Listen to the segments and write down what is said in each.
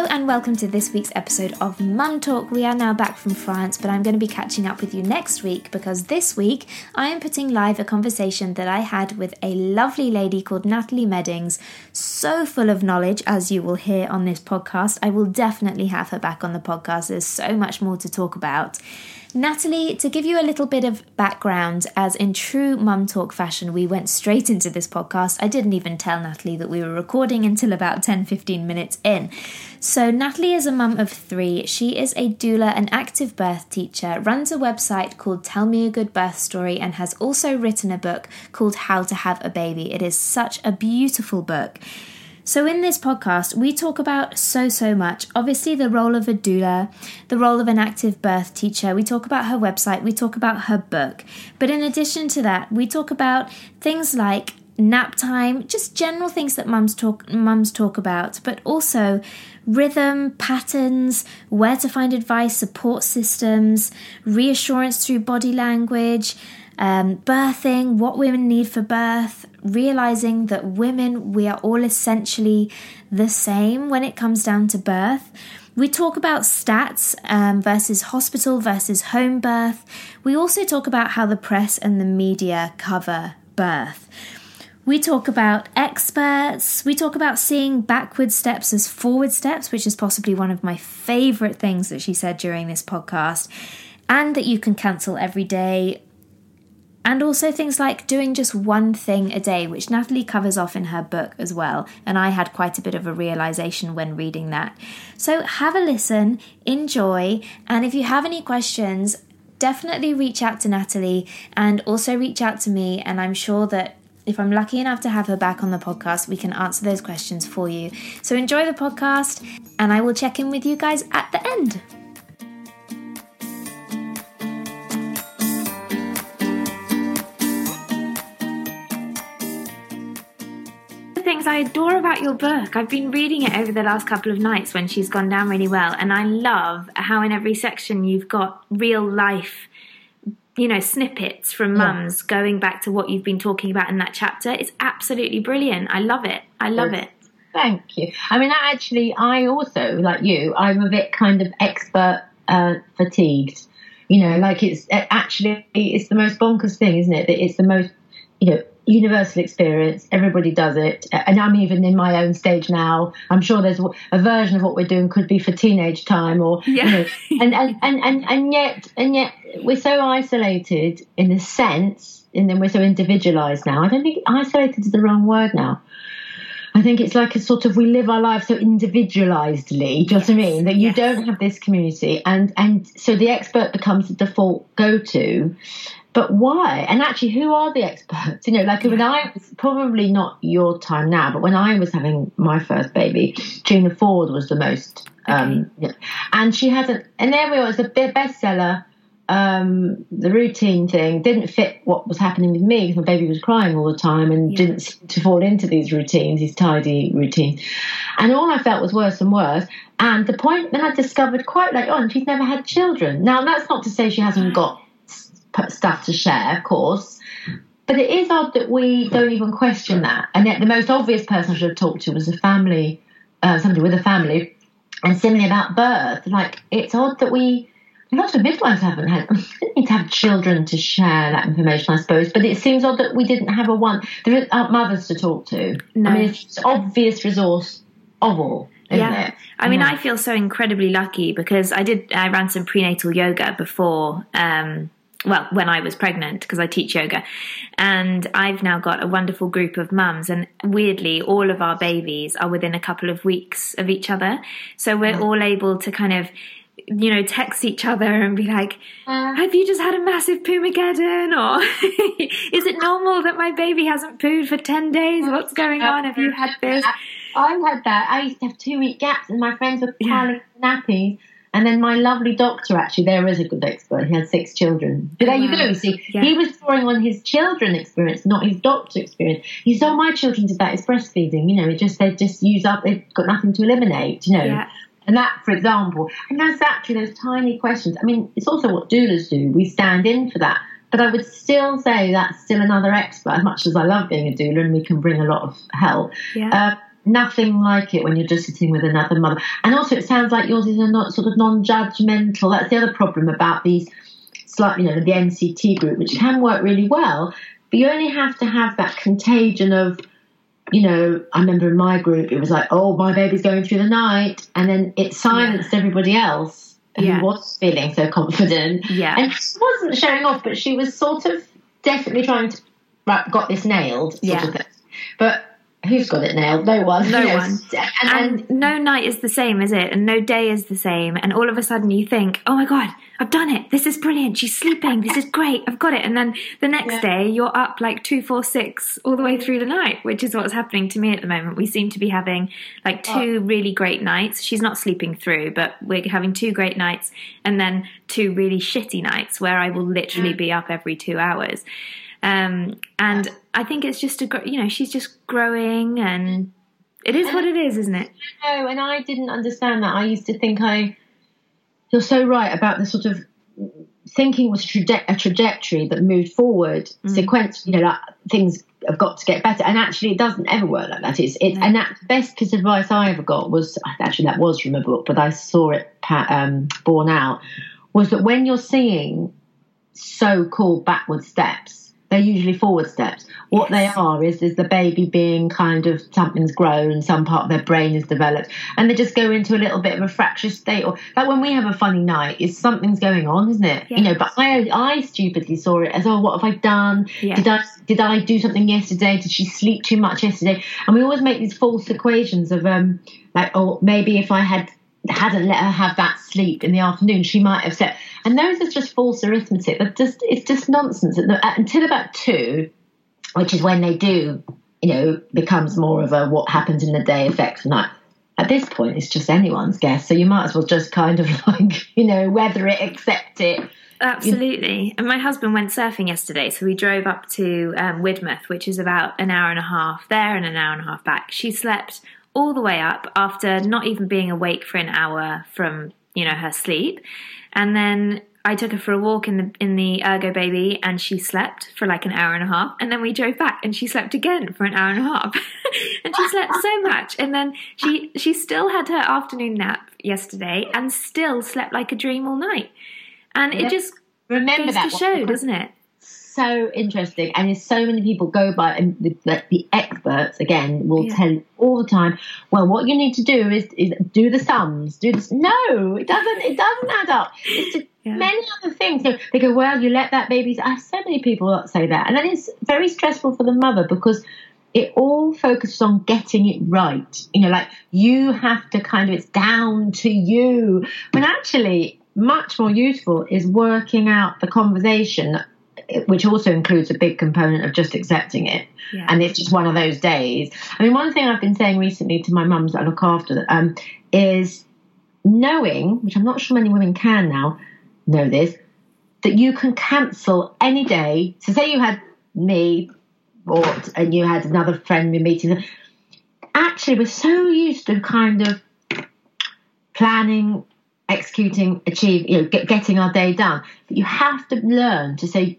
Hello and welcome to this week's episode of Mum Talk. We are now back from France, but I'm going to be catching up with you next week because this week I am putting live a conversation that I had with a lovely lady called Natalie Meddings. So full of knowledge, as you will hear on this podcast. I will definitely have her back on the podcast. There's so much more to talk about. Natalie, to give you a little bit of background, as in true mum talk fashion, we went straight into this podcast. I didn't even tell Natalie that we were recording until about 10 15 minutes in. So, Natalie is a mum of three. She is a doula and active birth teacher, runs a website called Tell Me a Good Birth Story, and has also written a book called How to Have a Baby. It is such a beautiful book. So, in this podcast, we talk about so, so much. Obviously, the role of a doula, the role of an active birth teacher. We talk about her website, we talk about her book. But in addition to that, we talk about things like nap time, just general things that mums talk mums talk about, but also rhythm, patterns, where to find advice, support systems, reassurance through body language, um, birthing, what women need for birth, realizing that women, we are all essentially the same when it comes down to birth. We talk about stats um, versus hospital versus home birth. We also talk about how the press and the media cover birth. We talk about experts. We talk about seeing backward steps as forward steps, which is possibly one of my favorite things that she said during this podcast, and that you can cancel every day and also things like doing just one thing a day, which Natalie covers off in her book as well. And I had quite a bit of a realization when reading that. So have a listen, enjoy, and if you have any questions, definitely reach out to Natalie and also reach out to me. And I'm sure that if I'm lucky enough to have her back on the podcast, we can answer those questions for you. So enjoy the podcast, and I will check in with you guys at the end. The Things I adore about your book. I've been reading it over the last couple of nights when she's gone down really well, and I love how in every section you've got real life, you know, snippets from mums yeah. going back to what you've been talking about in that chapter. It's absolutely brilliant. I love it. I love it. Thank you. I mean, actually, I also, like you, I'm a bit kind of expert uh, fatigued. You know, like it's actually it's the most bonkers thing, isn't it? That it's the most you know universal experience. Everybody does it. And I'm even in my own stage now. I'm sure there's a version of what we're doing could be for teenage time or, yeah. you know, and, and, and, and, and yet, and yet we're so isolated in a sense, and then we're so individualized now. I don't think isolated is the wrong word now. I think it's like a sort of we live our lives so individualizedly. Do you yes. know what I mean? That you yes. don't have this community, and and so the expert becomes the default go to, but why? And actually, who are the experts? You know, like when I was probably not your time now, but when I was having my first baby, Gina Ford was the most. Um, yeah. And she has a, and there we are, it's a bestseller. Um, the routine thing didn't fit what was happening with me because my baby was crying all the time and yeah. didn't to fall into these routines, these tidy routines. And all I felt was worse and worse. And the point that I discovered quite late on, she's never had children. Now, that's not to say she hasn't got stuff to share, of course. But it is odd that we don't even question that. And yet, the most obvious person I should have talked to was a family, uh, somebody with a family, and similarly about birth. Like, it's odd that we, lots of midwives haven't had, need to have children to share that information, I suppose. But it seems odd that we didn't have a one. There aren't mothers to talk to. No. I mean, it's obvious resource of all. yeah. It? I mean, yeah. I feel so incredibly lucky because I did, I ran some prenatal yoga before. Um, well, when I was pregnant, because I teach yoga. And I've now got a wonderful group of mums. And weirdly, all of our babies are within a couple of weeks of each other. So we're mm. all able to kind of, you know, text each other and be like, have you just had a massive poomageddon? Or is it normal that my baby hasn't pooed for 10 days? What's going on? Have you had this? I had that. I used to have two week gaps and my friends were piling yeah. nappies and then my lovely doctor, actually, there is a good expert. He had six children. But there you go. You see, yeah. he was drawing on his children experience, not his doctor experience. He said, "Oh, my children did that. It's breastfeeding. You know, it just they just use up. They've got nothing to eliminate. You know." Yeah. And that, for example, and that's actually those tiny questions. I mean, it's also what doulas do. We stand in for that. But I would still say that's still another expert, as much as I love being a doula and we can bring a lot of help. Yeah. Uh, nothing like it when you're just sitting with another mother. And also, it sounds like yours is a not sort of non-judgmental. That's the other problem about these, slightly, you know, the NCT group, which can work really well, but you only have to have that contagion of. You know, I remember in my group, it was like, "Oh, my baby's going through the night," and then it silenced yeah. everybody else who yeah. was feeling so confident. Yeah, and she wasn't showing off, but she was sort of definitely trying to right, got this nailed. yeah, but Who's got it nailed? No one. No one. And, and, no night is the same, is it? And no day is the same. And all of a sudden you think, oh my God, I've done it. This is brilliant. She's sleeping. This is great. I've got it. And then the next yeah. day you're up like two, four, six all the way through the night, which is what's happening to me at the moment. We seem to be having like oh. two oh. really great nights. She's not sleeping through, but we're having two great nights and then two really shitty nights where I will literally mm. be up every two hours. Um, and I think it's just a, you know, she's just growing and it is what it is, isn't it? No, and I didn't understand that. I used to think I, you're so right about the sort of thinking was a trajectory that moved forward, mm. sequence, you know, like things have got to get better. And actually, it doesn't ever work like that. It's, it's no. and that best piece of advice I ever got was actually that was from a book, but I saw it um, borne out was that when you're seeing so-called backward steps, they're usually forward steps. What yes. they are is is the baby being kind of something's grown, some part of their brain is developed, and they just go into a little bit of a fractious state. Or like when we have a funny night, is something's going on, isn't it? Yeah. You know. But I I stupidly saw it as oh, what have I done? Yeah. Did I did I do something yesterday? Did she sleep too much yesterday? And we always make these false equations of um like oh maybe if I had hadn't let her have that sleep in the afternoon, she might have said. And those are just false arithmetic. That just it's just nonsense. Until about two, which is when they do, you know, becomes more of a what happens in the day affects night. At this point, it's just anyone's guess. So you might as well just kind of like, you know, weather it, accept it. Absolutely. And my husband went surfing yesterday, so we drove up to um, Widemouth, which is about an hour and a half there and an hour and a half back. She slept all the way up after not even being awake for an hour from you know her sleep and then I took her for a walk in the in the ergo baby and she slept for like an hour and a half. And then we drove back and she slept again for an hour and a half. And she slept so much. And then she she still had her afternoon nap yesterday and still slept like a dream all night. And it just remember goes that to show doesn't it so interesting, and there's so many people go by, and the, the, the experts again will yeah. tell all the time. Well, what you need to do is, is do the sums. Do this. No, it doesn't. It doesn't add up. It's just yeah. many other things. So they go, well, you let that baby. I have so many people that say that, and then it's very stressful for the mother because it all focuses on getting it right. You know, like you have to kind of, it's down to you. When actually, much more useful is working out the conversation which also includes a big component of just accepting it. Yeah. And it's just one of those days. I mean, one thing I've been saying recently to my mums that I look after um, is knowing, which I'm not sure many women can now know this, that you can cancel any day. So, say you had me, or and you had another friend you're meeting. Actually, we're so used to kind of planning, executing, achieve, you know, get, getting our day done. But you have to learn to say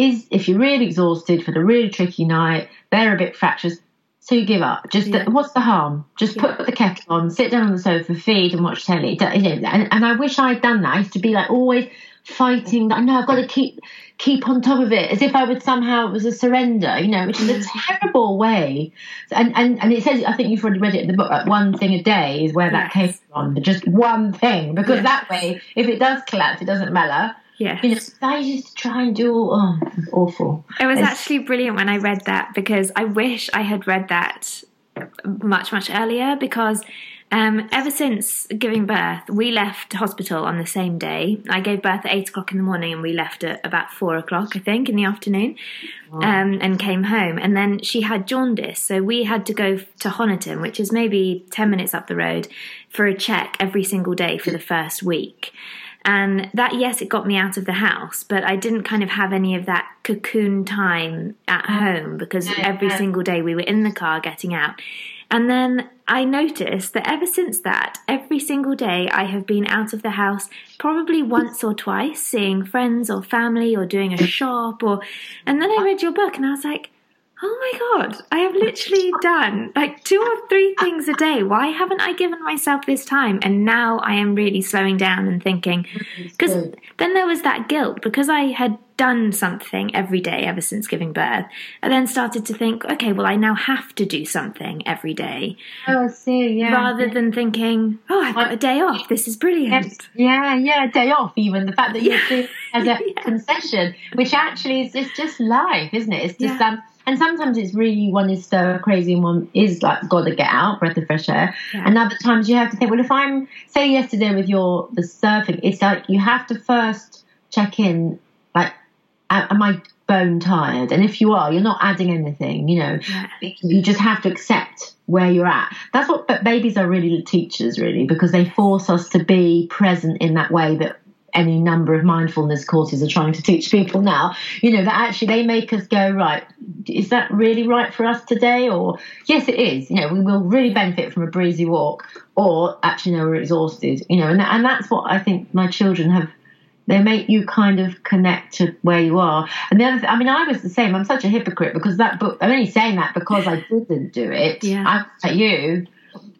is if you're really exhausted for the really tricky night, they're a bit fractious, so you give up. Just yeah. the, what's the harm? Just yeah. put the kettle on, sit down on the sofa, feed, and watch telly. And, and I wish I'd done that. I used to be like always fighting that. know I've got to keep keep on top of it, as if I would somehow it was a surrender. You know, which is a mm. terrible way. And and and it says I think you've already read it in the book. Like one thing a day is where that yes. came from. Just one thing, because yes. that way, if it does collapse, it doesn't matter. You know, I used to try and do oh, awful. It was it's, actually brilliant when I read that because I wish I had read that much, much earlier because um, ever since giving birth, we left hospital on the same day. I gave birth at eight o'clock in the morning and we left at about four o'clock, I think, in the afternoon, wow. um, and came home. And then she had jaundice, so we had to go to Honiton, which is maybe 10 minutes up the road, for a check every single day for the first week. And that, yes, it got me out of the house, but I didn't kind of have any of that cocoon time at mm. home because every single day we were in the car getting out. And then I noticed that ever since that, every single day I have been out of the house probably once or twice, seeing friends or family or doing a shop or and then I read your book and I was like, Oh my god, I have literally done like two or three things a day. Why haven't I given myself this time? And now I am really slowing down and thinking because then there was that guilt because I had done something every day ever since giving birth. I then started to think, okay, well, I now have to do something every day. Oh, I see, yeah. Rather than thinking, oh, I've got a day off. This is brilliant. Yeah, yeah, a day off, even. The fact that you're doing as a yeah. concession, which actually is it's just life, isn't it? It's just, yeah. um, and sometimes it's really one is so crazy and one is like got to get out, breath of fresh air. Yeah. And other times you have to think, well, if I'm say yesterday with your the surfing, it's like you have to first check in, like am I bone tired? And if you are, you're not adding anything, you know, yeah. you just have to accept where you're at. That's what but babies are really teachers, really, because they force us to be present in that way that any number of mindfulness courses are trying to teach people now, you know, that actually they make us go, right, is that really right for us today? Or, yes, it is. You know, we will really benefit from a breezy walk, or actually, no, we're exhausted, you know, and, and that's what I think my children have they make you kind of connect to where you are. And the other, th- I mean, I was the same. I'm such a hypocrite because that book. I'm only saying that because I didn't do it. Yeah. I, like you,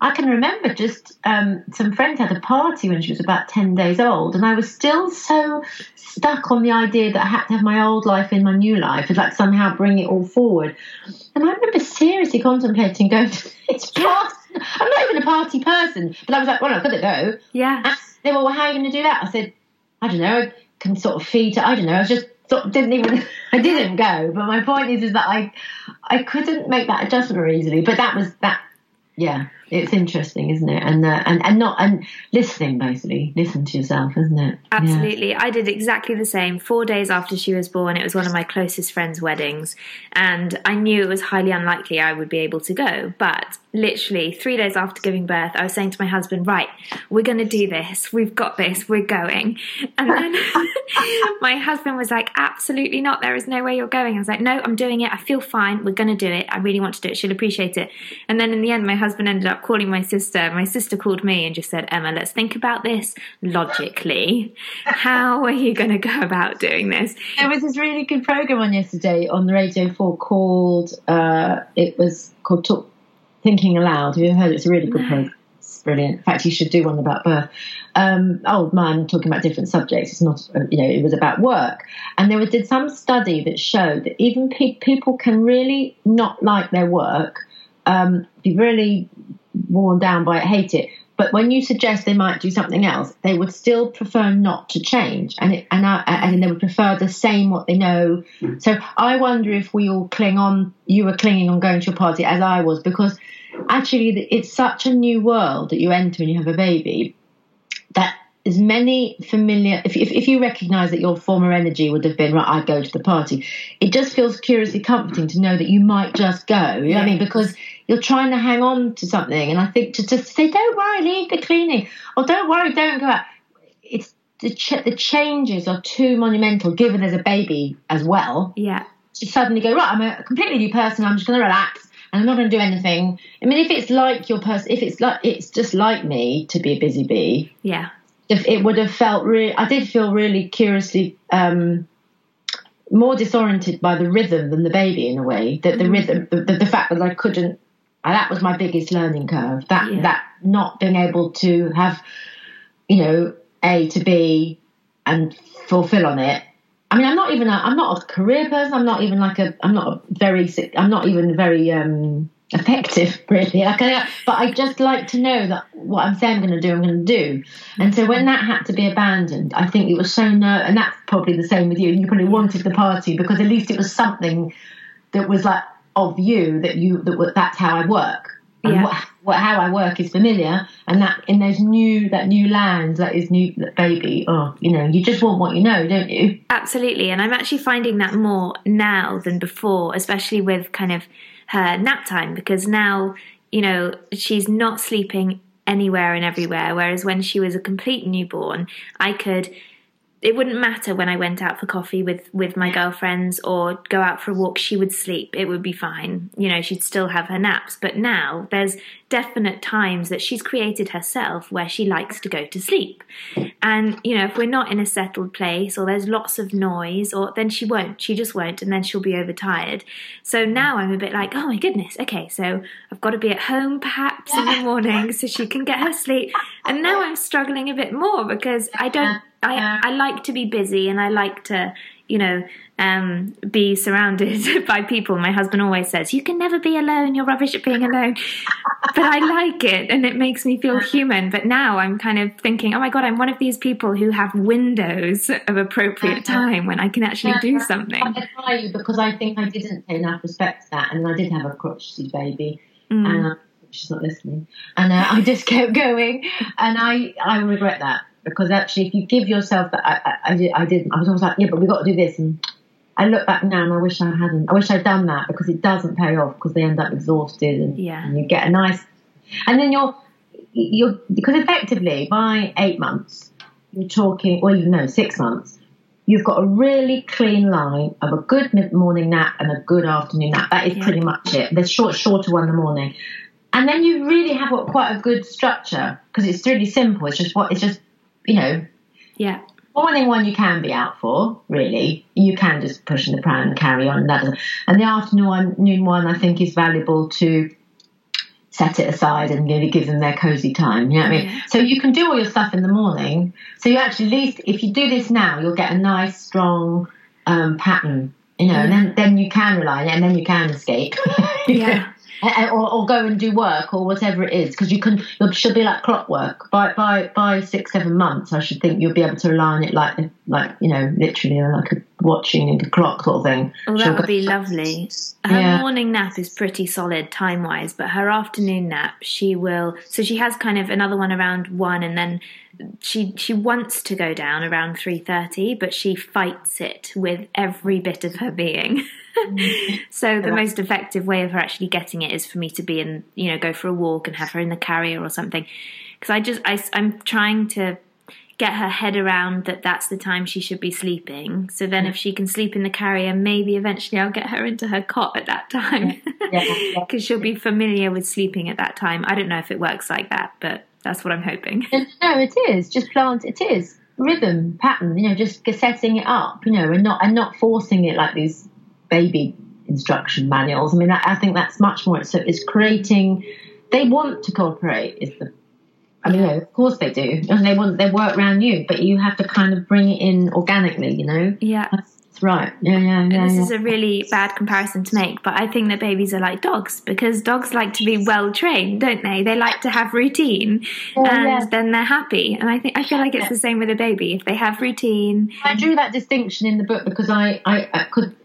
I can remember just um, some friends had a party when she was about 10 days old, and I was still so stuck on the idea that I had to have my old life in my new life and like somehow bring it all forward. And I remember seriously contemplating going to this party. I'm not even a party person, but I was like, well, I've got to go. Yeah. And they were, well, how are you going to do that? I said, I don't know, I can sort of feed. I don't know. I was just sort didn't even. I didn't go. But my point is, is that I, I couldn't make that adjustment very easily. But that was that. Yeah, it's interesting, isn't it? And uh, and and not and listening basically. Listen to yourself, isn't it? Absolutely. Yeah. I did exactly the same. Four days after she was born, it was one of my closest friends' weddings, and I knew it was highly unlikely I would be able to go. But literally three days after giving birth, I was saying to my husband, Right, we're going to do this. We've got this. We're going. And then my husband was like, Absolutely not. There is no way you're going. I was like, No, I'm doing it. I feel fine. We're going to do it. I really want to do it. She'll appreciate it. And then in the end, my husband ended up calling my sister. My sister called me and just said, Emma, let's think about this logically. How are you going to go about doing this? There was this really good program on yesterday on the Radio 4 called, uh, it was called Talk Thinking Allowed. Have you heard it? It's a really good no. program. It's brilliant. In fact, you should do one about birth. Um, old man talking about different subjects. It's not, you know, it was about work. And there was did some study that showed that even pe- people can really not like their work, um, be really worn down by it, hate it. But when you suggest they might do something else, they would still prefer not to change, and it, and I, and they would prefer the same what they know. Mm. So I wonder if we all cling on. You were clinging on going to a party as I was because actually it's such a new world that you enter when you have a baby that as many familiar if, if, if you recognize that your former energy would have been right i'd go to the party it just feels curiously comforting to know that you might just go you know what i mean because you're trying to hang on to something and i think to just say don't worry leave the cleaning or don't worry don't go out it's the, ch- the changes are too monumental given there's a baby as well yeah to suddenly go right i'm a completely new person i'm just going to relax and I'm not going to do anything. I mean, if it's like your person, if it's like it's just like me to be a busy bee, yeah, if it would have felt really, I did feel really curiously um, more disoriented by the rhythm than the baby in a way. That the mm-hmm. rhythm, the, the, fact that I couldn't, uh, that was my biggest learning curve. That yeah. that not being able to have, you know, A to B and fulfill on it. I mean, I'm not even a, I'm not a career person. I'm not even like a, I'm not a very, I'm not even very. um effective, really. Like I, but I just like to know that what I'm saying I'm going to do, I'm going to do. And so when that had to be abandoned, I think it was so no, and that's probably the same with you. You probably wanted the party because at least it was something that was like of you that you that that's how I work. And yeah. what, what how I work is familiar, and that in those new that new land that is new that baby. Oh, you know, you just want what you know, don't you? Absolutely, and I'm actually finding that more now than before, especially with kind of her nap time because now, you know, she's not sleeping anywhere and everywhere. Whereas when she was a complete newborn, I could it wouldn't matter when I went out for coffee with with my girlfriends or go out for a walk she would sleep. It would be fine. You know she'd still have her naps. But now there's definite times that she's created herself where she likes to go to sleep. And, you know, if we're not in a settled place or there's lots of noise, or then she won't, she just won't, and then she'll be overtired. So now I'm a bit like, oh my goodness, okay, so I've got to be at home perhaps in the morning so she can get her sleep. And now I'm struggling a bit more because I don't, I, I like to be busy and I like to, you know, um, be surrounded by people. My husband always says, You can never be alone, you're rubbish at being alone. but I like it and it makes me feel human. But now I'm kind of thinking, Oh my God, I'm one of these people who have windows of appropriate time when I can actually do something. I admire you because I think I didn't pay enough respect to that. And I did have a crotchety baby. Mm. And uh, she's not listening. And uh, I just kept going. And I, I regret that because actually, if you give yourself that, I, I, I, did, I didn't. I was always like, yeah, but we've got to do this, and I look back now and I wish I hadn't. I wish I'd done that because it doesn't pay off because they end up exhausted and, yeah. and you get a nice, and then you're you're because effectively by eight months you're talking, or you know, six months. You've got a really clean line of a good morning nap and a good afternoon nap. That is yeah. pretty much it. The short, shorter one in the morning, and then you really have quite a good structure because it's really simple. It's just what it's just you know. Yeah morning one you can be out for, really. You can just push in the pram and carry on. And, that and the afternoon noon one, I think, is valuable to set it aside and really give them their cozy time. You know what I mean? Yeah. So you can do all your stuff in the morning. So you actually, at least, if you do this now, you'll get a nice, strong um, pattern. You know, and then, then you can rely on it, and then you can escape. yeah or, or, go and do work or whatever it is because you can it should be like clockwork by by by six seven months I should think you'll be able to rely on it like like you know literally uh, like a watching the clock sort of thing. Well, that would be lovely. Her yeah. morning nap is pretty solid time wise, but her afternoon nap she will. So she has kind of another one around one, and then she she wants to go down around three thirty, but she fights it with every bit of her being. Mm-hmm. so the most effective way of her actually getting it is for me to be in, you know, go for a walk and have her in the carrier or something. Because I just I, I'm trying to get her head around that that's the time she should be sleeping. So then, if she can sleep in the carrier, maybe eventually I'll get her into her cot at that time because yeah, yeah. she'll be familiar with sleeping at that time. I don't know if it works like that, but that's what I'm hoping. No, it is just plant. It is rhythm pattern. You know, just setting it up. You know, and not and not forcing it like these baby instruction manuals. I mean, I, I think that's much more. So it's creating. They want to cooperate. Is the I mean, yeah, of course they do. And they want they work around you, but you have to kind of bring it in organically, you know? Yeah. That's, that's right. Yeah, yeah, yeah. this yeah. is a really bad comparison to make, but I think that babies are like dogs because dogs like to be well trained, don't they? They like to have routine and yeah. then they're happy. And I think I feel like it's the same with a baby. If they have routine. I drew that distinction in the book because I, I, I could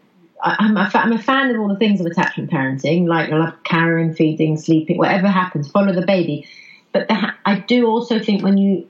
I'm a, I'm a fan of all the things of attachment parenting, like I love carrying, feeding, sleeping, whatever happens, follow the baby. But the, I do also think when you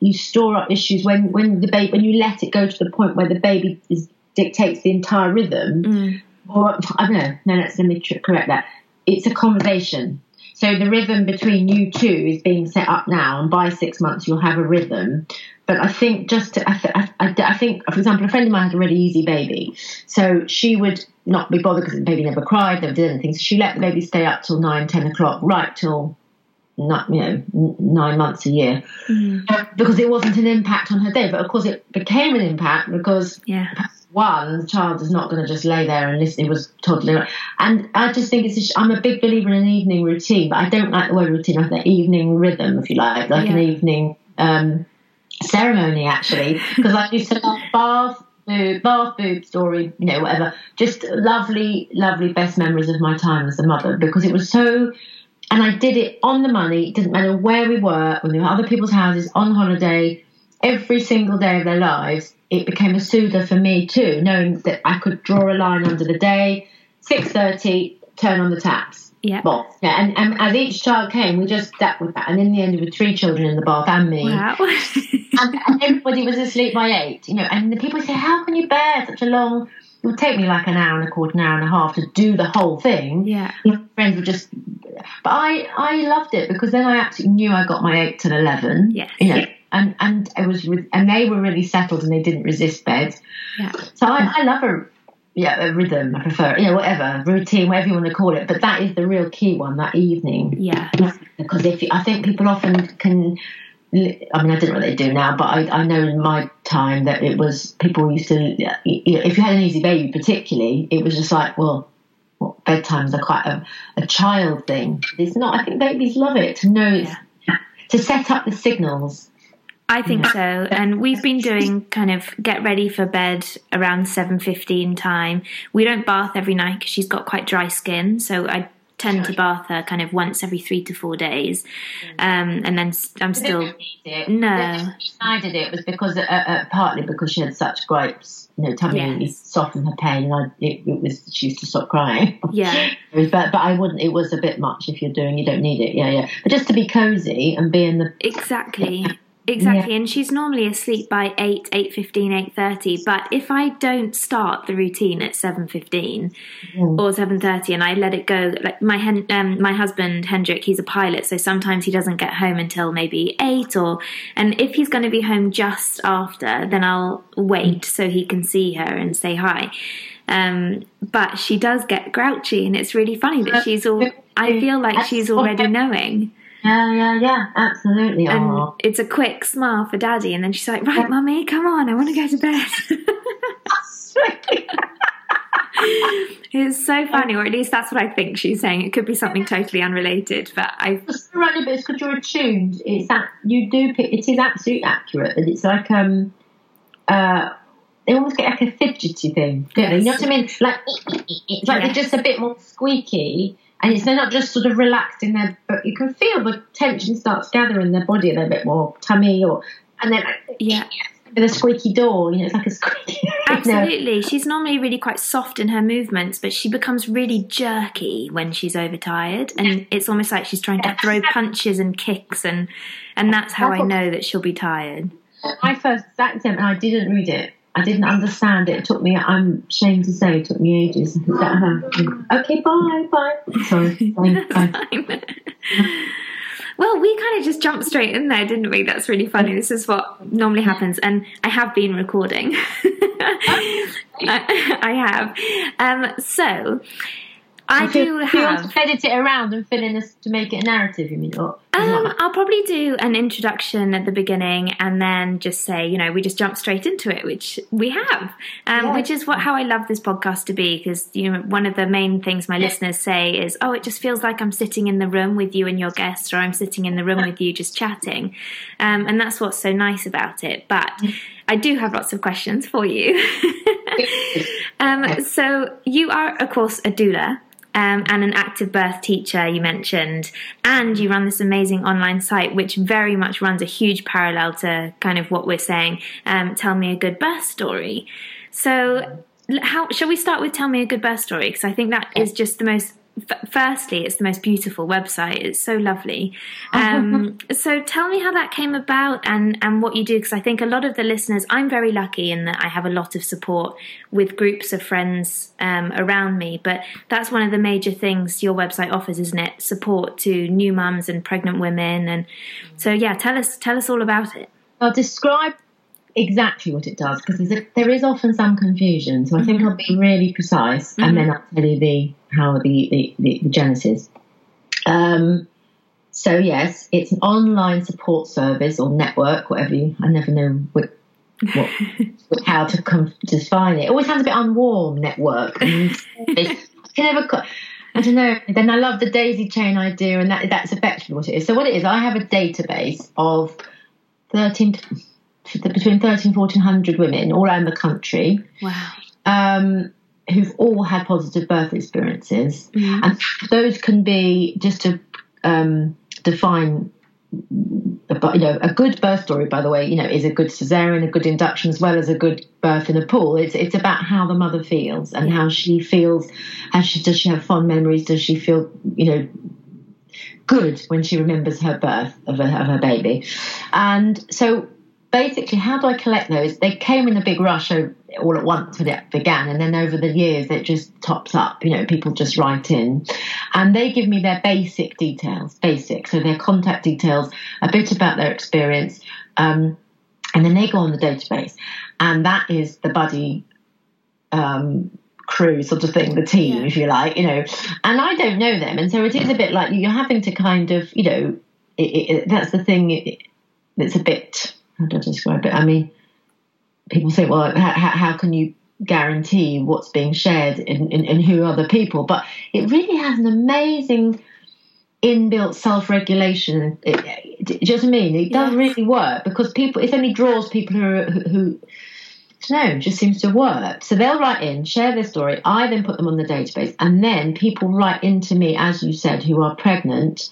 you store up issues when when the baby when you let it go to the point where the baby is, dictates the entire rhythm, mm. or I don't know. No, let's let me correct that. It's a conversation. So the rhythm between you two is being set up now, and by six months you'll have a rhythm. But I think just to, I, th- I, I, think, for example, a friend of mine had a really easy baby, so she would not be bothered because the baby never cried, never did anything. So she let the baby stay up till nine, ten o'clock, right till not you know nine months a year mm-hmm. because it wasn't an impact on her day but of course it became an impact because yeah one the child is not going to just lay there and listen it was toddler and i just think it's a sh- i'm a big believer in an evening routine but i don't like the word routine i like the evening rhythm if you like like yeah. an evening um, ceremony actually because i used to love bath boob, bath boob story, you know, whatever. Just lovely, lovely best memories of my time as a mother because it was so and I did it on the money. It didn't matter where we were, when we were other people's houses, on holiday, every single day of their lives. It became a soother for me too, knowing that I could draw a line under the day, six thirty, turn on the taps. Yeah. Well, yeah, and, and as each child came, we just dealt with that. And in the end, there were three children in the bath and me. Wow. and, and, everybody was asleep by eight, you know. And the people say, How can you bear such a long it would take me like an hour and a quarter, an hour and a half to do the whole thing. Yeah. My friends would just, but I, I loved it because then I absolutely knew I got my eight till 11. Yes. You know, and, and it was, and they were really settled and they didn't resist bed. Yeah. So I, I love a, yeah, a rhythm. I prefer, you know, whatever routine, whatever you want to call it. But that is the real key one that evening. Yeah. Because if you, I think people often can. I mean, I don't know what they do now, but I, I know in my time that it was people used to. If you had an easy baby, particularly, it was just like, well, well bedtimes are quite a, a child thing. It's not. I think babies love it to know yeah. to set up the signals I think so. And we've been doing kind of get ready for bed around 7:15 time. We don't bath every night because she's got quite dry skin, so I tend to bath her kind of once every three to four days, um, and then I'm still no. decided it was because uh, uh, partly because she had such gripes, you know, tummy yes. softened her pain, and I, it, it, was she used to stop crying. Yeah, but but I wouldn't. It was a bit much if you're doing. You don't need it. Yeah, yeah. But just to be cozy and be in the exactly. Exactly, yeah. and she's normally asleep by 8, 8.15, 8.30, but if I don't start the routine at 7.15 mm. or 7.30 and I let it go, like my um, my husband, Hendrik, he's a pilot, so sometimes he doesn't get home until maybe 8 or, and if he's going to be home just after, then I'll wait mm. so he can see her and say hi. Um, but she does get grouchy and it's really funny that she's all, I feel like she's already knowing. Yeah, yeah, yeah, absolutely. And Aww. it's a quick smile for daddy, and then she's like, Right, mummy, come on, I want to go to bed. it's so funny, or at least that's what I think she's saying. It could be something totally unrelated, but I. It's running, but it's because you're attuned. It's that you do pick. It is absolutely accurate, and it's like um, uh, they almost get like a fidgety thing, don't yes. they? You know what I mean? Like it's like yes. they're just a bit more squeaky and it's they're not just sort of relaxed in their, but you can feel the tension starts gathering in their body a little bit more tummy or, and then yeah. With a squeaky door, you know, it's like a squeaky. Absolutely. She's normally really quite soft in her movements, but she becomes really jerky when she's overtired. And it's almost like she's trying to throw punches and kicks, and and that's how I know that she'll be tired. I first sat and I didn't read it I didn't understand it. It took me, I'm ashamed to say, it took me ages. okay, bye, bye. Sorry. Bye, Well, we kind of just jumped straight in there, didn't we? That's really funny. This is what normally happens. And I have been recording. I, I, have. Um, so, I do have. Do you want to edit it around and fill in this to make it a narrative? You mean? Or, um, I'll probably do an introduction at the beginning and then just say, you know, we just jump straight into it, which we have, um, which is what how I love this podcast to be. Because you know, one of the main things my listeners say is, "Oh, it just feels like I'm sitting in the room with you and your guest, or I'm sitting in the room with you just chatting," um, and that's what's so nice about it. But I do have lots of questions for you. Um, so you are, of course, a doula um, and an active birth teacher you mentioned, and you run this amazing online site which very much runs a huge parallel to kind of what we're saying. Um, tell me a good birth story. So, how shall we start with tell me a good birth story? Because I think that is just the most firstly, it's the most beautiful website. It's so lovely. Um, so tell me how that came about and, and what you do, because I think a lot of the listeners, I'm very lucky in that I have a lot of support with groups of friends um, around me. But that's one of the major things your website offers, isn't it? Support to new mums and pregnant women. And so, yeah, tell us tell us all about it. I'll describe exactly what it does because there is often some confusion. So I think mm-hmm. I'll be really precise mm-hmm. and then I'll tell you the how the, the, the, the genesis. Um, so yes, it's an online support service or network, whatever you. I never know what, what how to com- define it. it. Always sounds a bit unwarm. Network. I can never. I don't know. Then I love the daisy chain idea, and that that's effectively what it is. So what it is, I have a database of thirteen between 13 1400 women all around the country. Wow. Um, who've all had positive birth experiences, mm-hmm. and those can be just to um, define. A, you know, a good birth story, by the way, you know, is a good cesarean, a good induction, as well as a good birth in a pool. It's it's about how the mother feels and how she feels. How she does she have fond memories? Does she feel, you know, good when she remembers her birth of, her, of her baby? And so basically, how do I collect those? They came in a big rush all at once when it began, and then over the years it just tops up. You know, people just write in, and they give me their basic details, basic, so their contact details, a bit about their experience, um, and then they go on the database, and that is the buddy um, crew sort of thing, the team, Yeah. if you like, you know. And I don't know them, and so it is a bit like you're having to kind of, you know, it, it, that's the thing. It, that's a bit. How do I describe it? I mean, people think, well, how, how, can you guarantee what's being shared and who are the people? But it really has an amazing inbuilt self-regulation. It, it, do you know what I mean? It does Yeah. really work because people. It only draws people who are, who. who know, just seems to work. So they'll write in, share their story. I then put them on the database, and then people write into me, as you said, who are pregnant,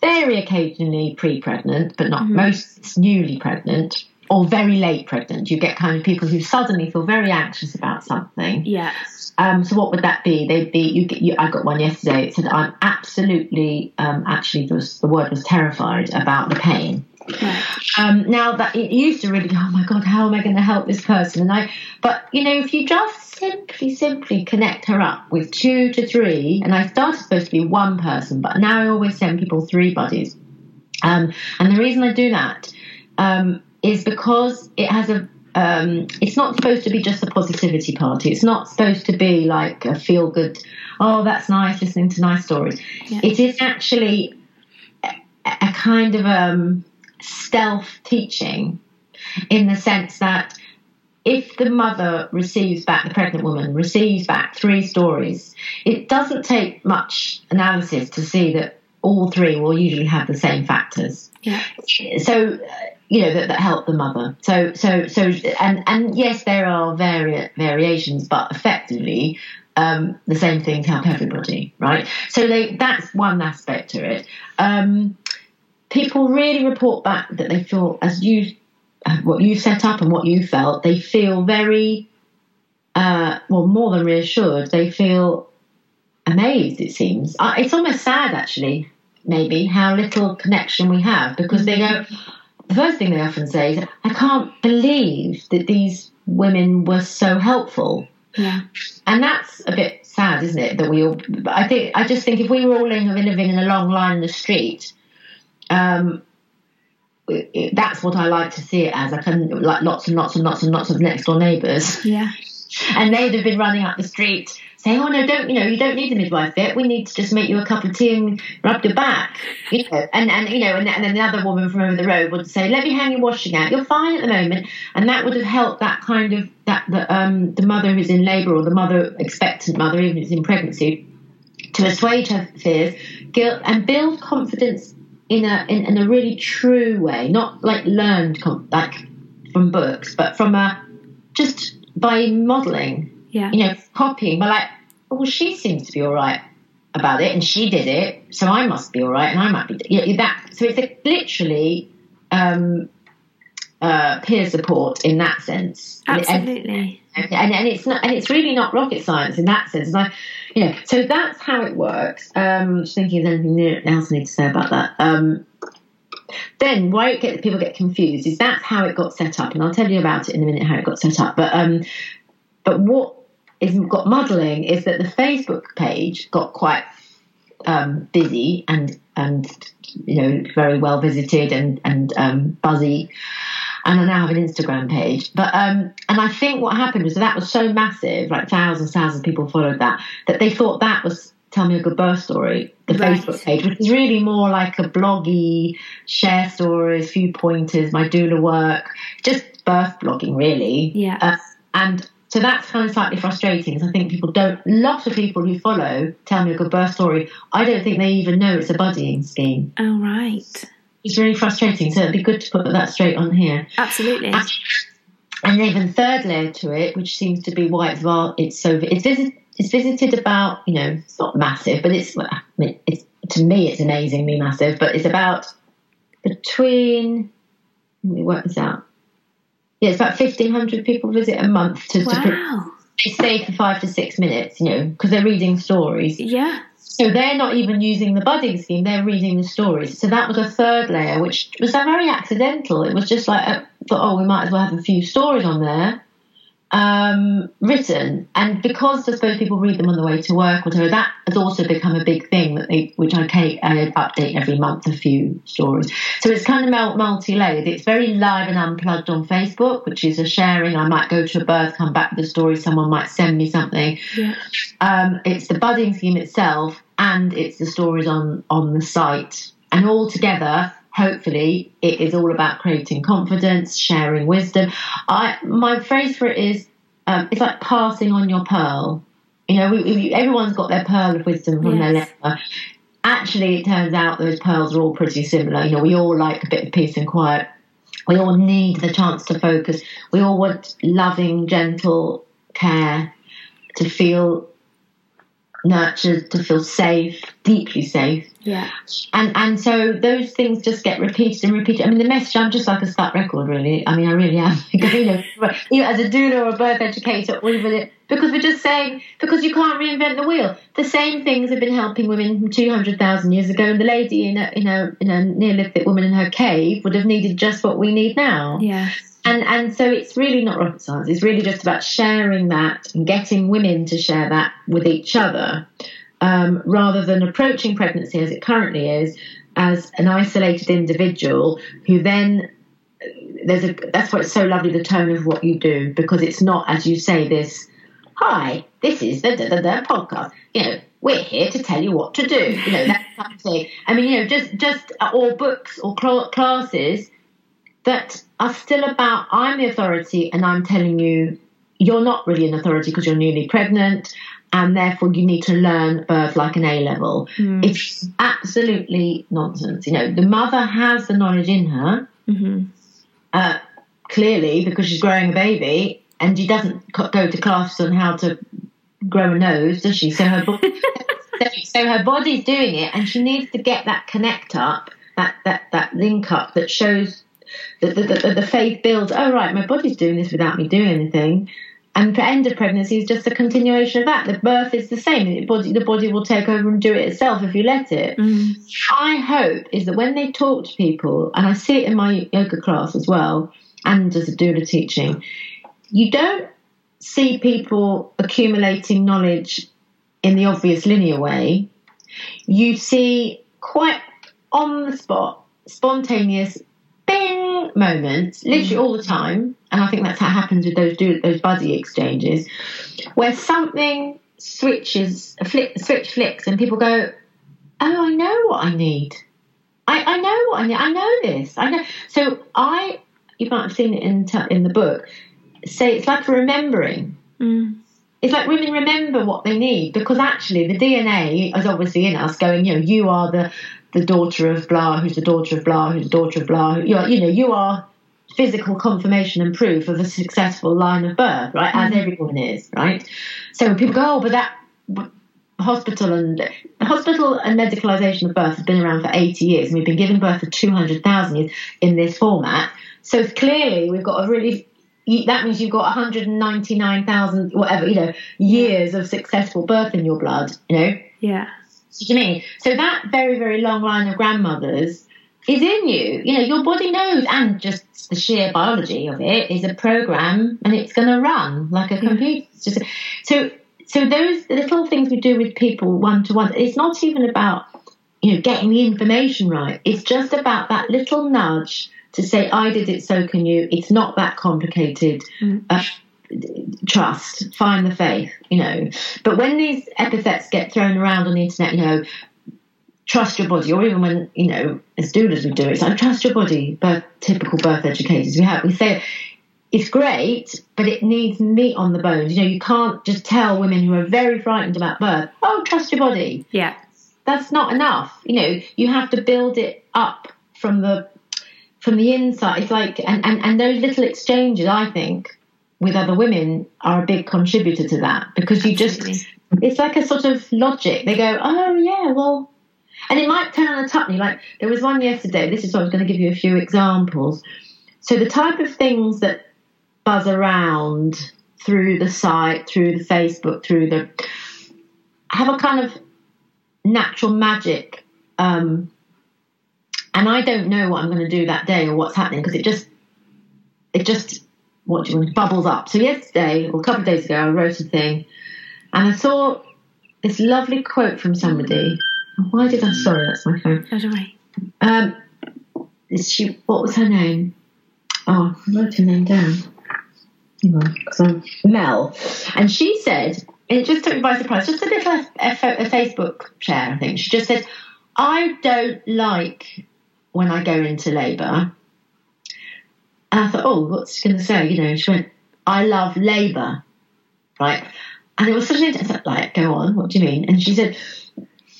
very occasionally pre-pregnant, but not Mhm. most newly pregnant or very late pregnant. You get kind of people who suddenly feel very anxious about something. Yeah. Um, so what would that be? They'd be. You, get- you, I got one yesterday. It said I'm absolutely. Um, actually, was, the word was terrified about the pain. Right. Um, now that it used to really go, oh my god, how am I going to help this person? And I, but you know, if you just simply, simply connect her up with two to three, and I started supposed to be one person, but now I always send people three buddies. Um, and the reason I do that um, is because it has a. Um, it's not supposed to be just a positivity party. It's not supposed to be like a feel good. Oh, that's nice listening to nice stories. Yeah. It is actually a, a kind of um, stealth teaching in the sense that if the mother receives back, the pregnant woman receives back three stories, it doesn't take much analysis to see that all three will usually have the same factors Yeah. so uh, you know that, that help the mother. So so so and and yes there are vari- variations but effectively um, the same things help everybody right? So they that's one aspect to it. Um, people really report back that they feel as you uh, what you set up and what you felt they feel very uh, well more than reassured. They feel amazed it seems. Uh, it's almost sad actually maybe how little connection we have because they go the first thing they often say is i can't believe that these women were so helpful Yeah. and that's a bit sad isn't it that we all i think i just think if we were all living, living in a long line in the street um it, it- that's what I like to see it as. I can like lots and lots and lots and lots of next door neighbours Yeah. and they'd have been running up the street saying, "Oh no, don't you know? You don't need a midwife yet. We need to just make you a cup of tea and rub your back." You know, and and you know, and, and then the other woman from over the road would say, "Let me hang your washing out. You're fine at the moment," and that would have helped that kind of that the um the mother who's in labour or the mother expectant mother, even if it's in pregnancy, to assuage her fears, guilt, and build confidence in a in, in a really true way, not like learned like from books, but from a just by modelling Yeah. you know, copying, but like, well, she seems to be all right about it, and she did it, so I must be all right, and I might be you know, that. So it's a, literally um, uh, peer support in that sense. Absolutely. and, and, and it's not and it's really not rocket science in that sense. And I, you know, so that's how it works. Um, just thinking, of anything else I need to say about that. Um, then why it get, people get confused is that's how it got set up, and I'll tell you about it in a minute how it got set up. But um, but what is got muddling is that the Facebook page got quite um, busy and and you know very well visited and and um, buzzy and I now have an Instagram page. But um, and I think what happened was that was so massive, like thousands, thousands of people followed that, that they thought that was Tell Me a Good Birth Story, the Right. Facebook page, which is really more like a bloggy, share stories, few pointers, my doula work, just birth blogging really. Yeah. Uh, and so that's kind of slightly frustrating because I think people don't, lots of people who follow Tell Me a Good Birth Story, I don't think they even know it's a buddying scheme. Oh, right. It's really frustrating. So it'd be good to put that straight on here. Absolutely. And even third layer to it, which seems to be why it's it's so it's visit, it's visited about you know it's not massive, but it's I mean, it's to me it's amazingly massive, but it's about between let me work this out. Yeah, it's about fifteen hundred people visit a month to, to Wow. they stay for five to six minutes, you know, because they're reading stories. Yeah. So they're not even using the budding scheme; they're reading the stories. So that was a third layer, which was very accidental. It was just like, uh, thought, oh, we might as well have a few stories on there, um, written, and because I suppose people read them on the way to work, or whatever, that has also become a big thing. That they, which I, I update every month, a few stories. So it's kind of multi-layered. It's very live and unplugged on Facebook, which is a sharing. I might go to a birth, come back with a story. Someone might send me something. Yeah. Um, it's the budding scheme itself, and it's the stories on on the site, and all together hopefully it is all about creating confidence, sharing wisdom. I my phrase for it is um, it's like passing on your pearl. You know, we, we, everyone's got their pearl of wisdom from yes. their letter. Actually, it turns out those pearls are all pretty similar. You know, we all like a bit of peace and quiet. We all need the chance to focus. We all want loving, gentle care to feel nurtured, to feel safe, deeply safe. Yeah. And and so those things just get repeated and repeated. I mean, the message, I'm just like a stuck record, really. I mean, I really am. you know, you as a doula or a birth educator, or even because we're just saying, because you can't reinvent the wheel. The same things have been helping women from 200,000 years ago. And the lady in a, in a, in a Neolithic woman in her cave would have needed just what we need now. Yeah. And, and so it's really not rocket science. It's really just about sharing that and getting women to share that with each other, um, rather than approaching pregnancy as it currently is as an isolated individual who then there's a that's why it's so lovely the tone of what you do because it's not as you say this hi this is the da, da podcast. You know we're here to tell you what to do. You know that kind of thing. I mean you know just just or books or classes that are still about I'm the authority and I'm telling you you're not really an authority because you're newly pregnant and therefore you need to learn birth like an A level. Mm. It's absolutely nonsense. You know, the mother has the knowledge in her, mm-hmm. uh, clearly, because she's growing a baby and she doesn't go to classes on how to grow a nose, does she? So her, so her body's doing it and she needs to get that connect up, that, that, that link up that shows the, the, the, the faith builds, oh, right, my body's doing this without me doing anything. And the end of pregnancy is just a continuation of that. The birth is the same. The body, the body will take over and do it itself if you let it. Mm. I hope is that when they talk to people, and I see it in my yoga class as well, and as a doula teaching, you don't see people accumulating knowledge in the obvious linear way. You see quite on the spot, spontaneous moments, literally all the time, and I think that's how it happens with those do, those buddy exchanges, where something switches, a flick, switch flicks, and people go, "Oh, I know what I need. I, I know what I need. I know this. I know." So I, you might have seen it in t- in the book. Say it's like remembering. Mm. It's like women remember what they need because actually the DNA is obviously in us. Going, you know, you are the the daughter of blah, who's the daughter of blah, who's the daughter of blah. You are, you know, you are physical confirmation and proof of a successful line of birth, right? As mm-hmm. every woman is, right? So when people go, oh, but that hospital and hospital and medicalisation of birth has been around for 80 years, and we've been giving birth for 200,000 years in this format. So clearly, we've got a really that means you've got 199,000 whatever you know years of successful birth in your blood. You know. Yeah. Do you mean? So that very, very long line of grandmothers is in you. You know, your body knows, and just the sheer biology of it is a program, and it's going to run like a computer. Just, so, so those little things we do with people one to one, it's not even about you know getting the information right. It's just about that little nudge to say, "I did it, so can you." It's not that complicated. Mm. Uh, trust, find the faith, you know. But when these epithets get thrown around on the internet, you know, trust your body, or even when, you know, as doulas we do it, it's like trust your body, but typical birth educators we have, we say it's great, but it needs meat on the bones. You know, you can't just tell women who are very frightened about birth, oh, trust your body. Yeah. That's not enough. You know, you have to build it up from the from the inside. It's like and, and, and those little exchanges, I think, with other women are a big contributor to that because you Absolutely. just it's like a sort of logic. They go, oh yeah, well, and it might turn on a tupney. Like there was one yesterday. This is what I was going to give you a few examples. So the type of things that buzz around through the site, through the Facebook, through the have a kind of natural magic. Um, and I don't know what I'm going to do that day or what's happening because it just it just what do you want? Bubbles up. So yesterday, or a couple of days ago, I wrote a thing, and I saw this lovely quote from somebody. Why did I? Sorry, that's my phone. By the way. Um, is she? What was her name? Oh, I wrote her name down. Hang on, 'cause I'm Mel, and she said, it just took me by surprise. Just a little a, a Facebook share, I think. She just said, "I don't like when I go into labour." And I thought, oh, what's she going to say? You know, she went, "I love Labour, right? And it was such an intense, like, go on, what do you mean? And she said,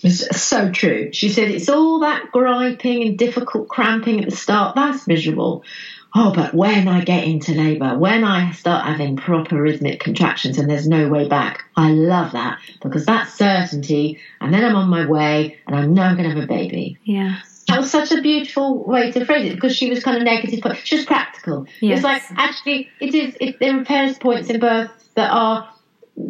it's so true. She said it's all that griping and difficult cramping at the start. That's miserable. Oh, but when I get into labour, when I start having proper rhythmic contractions and there's no way back, I love that because that's certainty. And then I'm on my way and I know I'm going to have a baby. Yeah. That was such a beautiful way to phrase it because she was kind of negative, but she was practical. Yes. It's like actually, it is. It, there are points in birth that are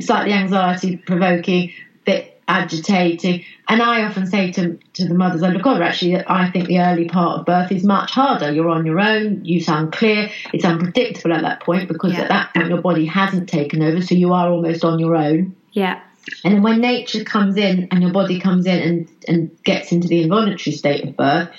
slightly anxiety provoking, bit agitating, and I often say to to the mothers I look over, actually, I think the early part of birth is much harder. You're on your own. You sound clear. It's unpredictable at that point because Yeah. at that point your body hasn't taken over, so you are almost on your own. Yeah. And then when nature comes in and your body comes in and, and gets into the involuntary state of birth,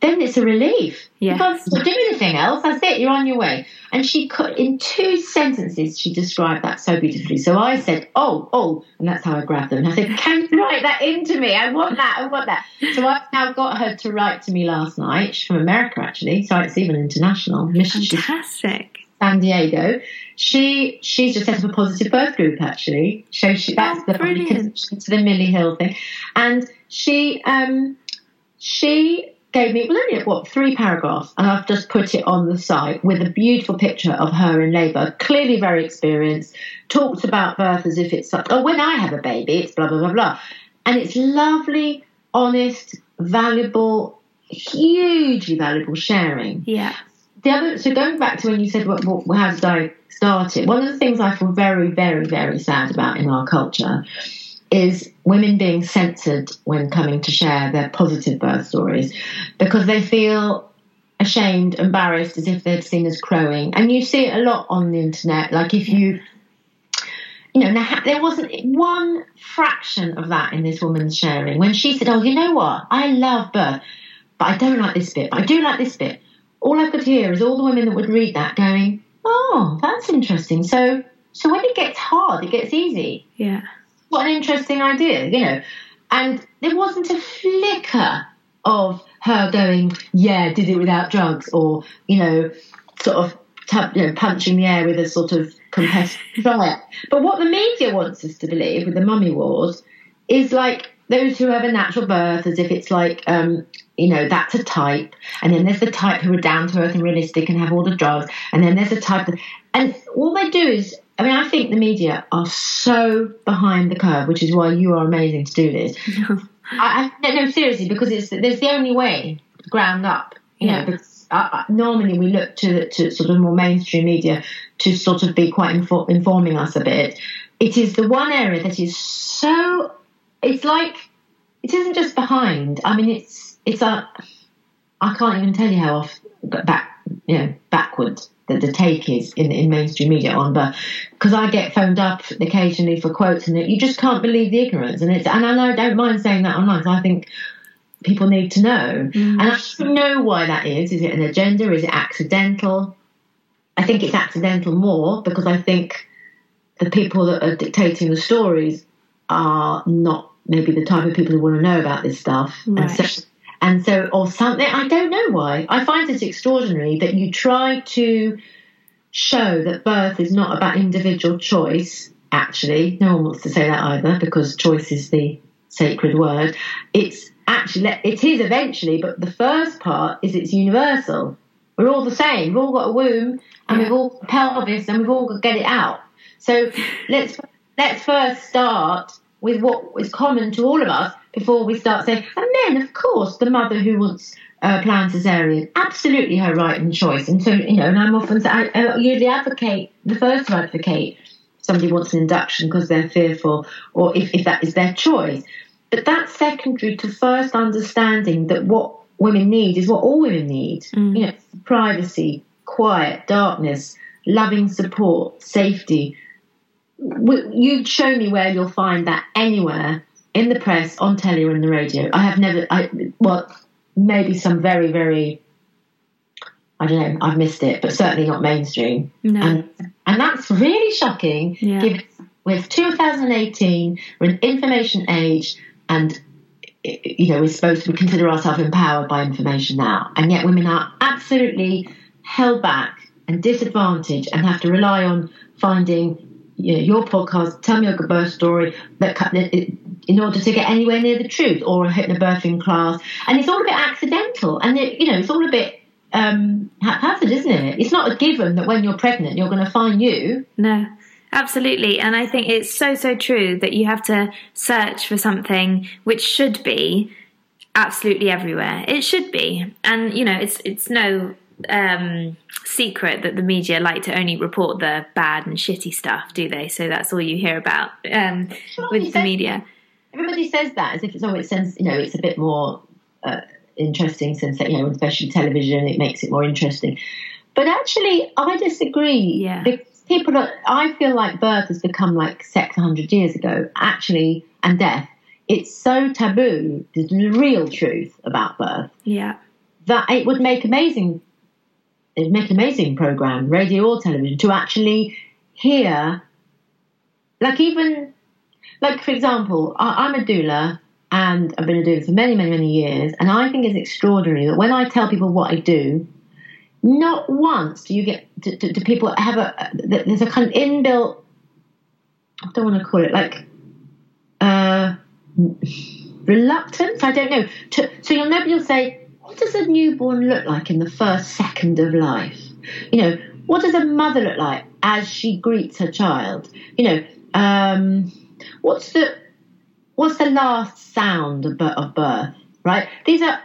then it's a relief. Yes. You can't do anything else. That's it. You're on your way. And she could, in two sentences, she described that so beautifully. So I said, oh, oh, and that's how I grabbed them. And I said, can you write that into me? I want that. I want that. So I've now got her to write to me last night. She's from America, actually. So it's even international. Fantastic. San Diego. She she's just set up a positive birth group actually. So she that's Oh, the brilliant. to the Milli Hill thing, and she um she gave me well only what three paragraphs, and I've just put it on the site with a beautiful picture of her in labour, clearly very experienced. Talked about birth as if it's like oh when I have a baby it's blah blah blah blah, and it's lovely, honest, valuable, hugely valuable sharing Yeah. The other so going back to when you said what, what how did I start it? One of the things I feel very, very, very sad about in our culture is women being censored when coming to share their positive birth stories because they feel ashamed, embarrassed, as if they're seen as crowing. And you see it a lot on the internet. Like if you you know, now, there wasn't one fraction of that in this woman's sharing. When she said, "Oh, you know what? I love birth, but I don't like this bit. But I do like this bit." All I could hear is all the women that would read that going, "Oh, that's interesting." So, so when it gets hard, it gets easy. Yeah. What an interesting idea, you know. And there wasn't a flicker of her going, "Yeah, did it without drugs," or you know, sort of tu- you know, punching the air with a sort of competitive riot. But what the media wants us to believe with the mummy wars is like those who have a natural birth, as if it's like, um, you know, that's a type. And then there's the type who are down to earth and realistic and have all the drugs. And then there's a type that, and all they do is, I mean, I think the media are so behind the curve, which is why you are amazing to do this. I, I, no, no, seriously, because it's there's the only way ground up. You Yeah. know, because uh, uh, normally we look to to sort of more mainstream media to sort of be quite infor- informing us a bit. It is the one area that is so. It's like it isn't just behind. I mean, it's it's a. I can't even tell you how off back you know backwards that the take is in in mainstream media on, but because I get phoned up occasionally for quotes and you just can't believe the ignorance and it's and I don't mind saying that online 'cause I think people need to know mm. and I don't know why that is. Is it an agenda? Is it accidental? I think it's accidental more because I think the people that are dictating the stories are not maybe the type of people who want to know about this stuff. And so, and so, or something, I don't know why. I find it extraordinary that you try to show that birth is not about individual choice, actually. No one wants to say that either because choice is the sacred word. It's actually, it is eventually, but the first part is it's universal. We're all the same. We've all got a womb and Yeah. we've all pelvis and we've all got to get it out. So let's let's first start with what is common to all of us before we start saying, and then of course the mother who wants uh, planned cesarean, absolutely her right and choice. And so you know, and I'm often I, I usually advocate the first to advocate somebody wants an induction because they're fearful, or if, if that is their choice. But that's secondary to first understanding that what women need is what all women need. Mm. You know, privacy, quiet, darkness, loving support, safety. You show me where you'll find that anywhere in the press, on telly, or in the radio. I have never, I, well, maybe some very, very, I don't know, I've missed it, but certainly not mainstream. No. And, and that's really shocking. Yeah. Given with 2018, we're an information age, and you know we're supposed to consider ourselves empowered by information now, and yet women are absolutely held back and disadvantaged, and have to rely on finding you know, your podcast, tell me your birth story, that in order to get anywhere near the truth, or a hypnobirthing class, and it's all a bit accidental, and it, you know it's all a bit um, haphazard, isn't it? It's not a given that when you're pregnant you're going to find you. No. Absolutely. And I think it's so, so true that you have to search for something which should be absolutely everywhere. It should be. And, you know, it's, it's no um, secret that the media like to only report the bad and shitty stuff, do they? So that's all you hear about um, with the media. Everybody says that as if it's always, sense, you know, it's a bit more uh, interesting since, you know, especially television, it makes it more interesting. But actually, I disagree. Yeah. Because people are, I feel like birth has become like sex 100 years ago, actually, and death. It's so taboo, the real truth about birth. Yeah. That it would make amazing, make amazing program, radio or television, to actually hear, like even, like for example, I, I'm a doula and I've been a doula for many, many, many years, and I think it's extraordinary that when I tell people what I do, not once do you get do, do, do people have a there's a kind of inbuilt I don't want to call it like uh, reluctance. I don't know. To, so you'll never you'll say, what does a newborn look like in the first second of life? You know, what does a mother look like as she greets her child? You know, um, what's the what's the last sound of, birth? Right? These are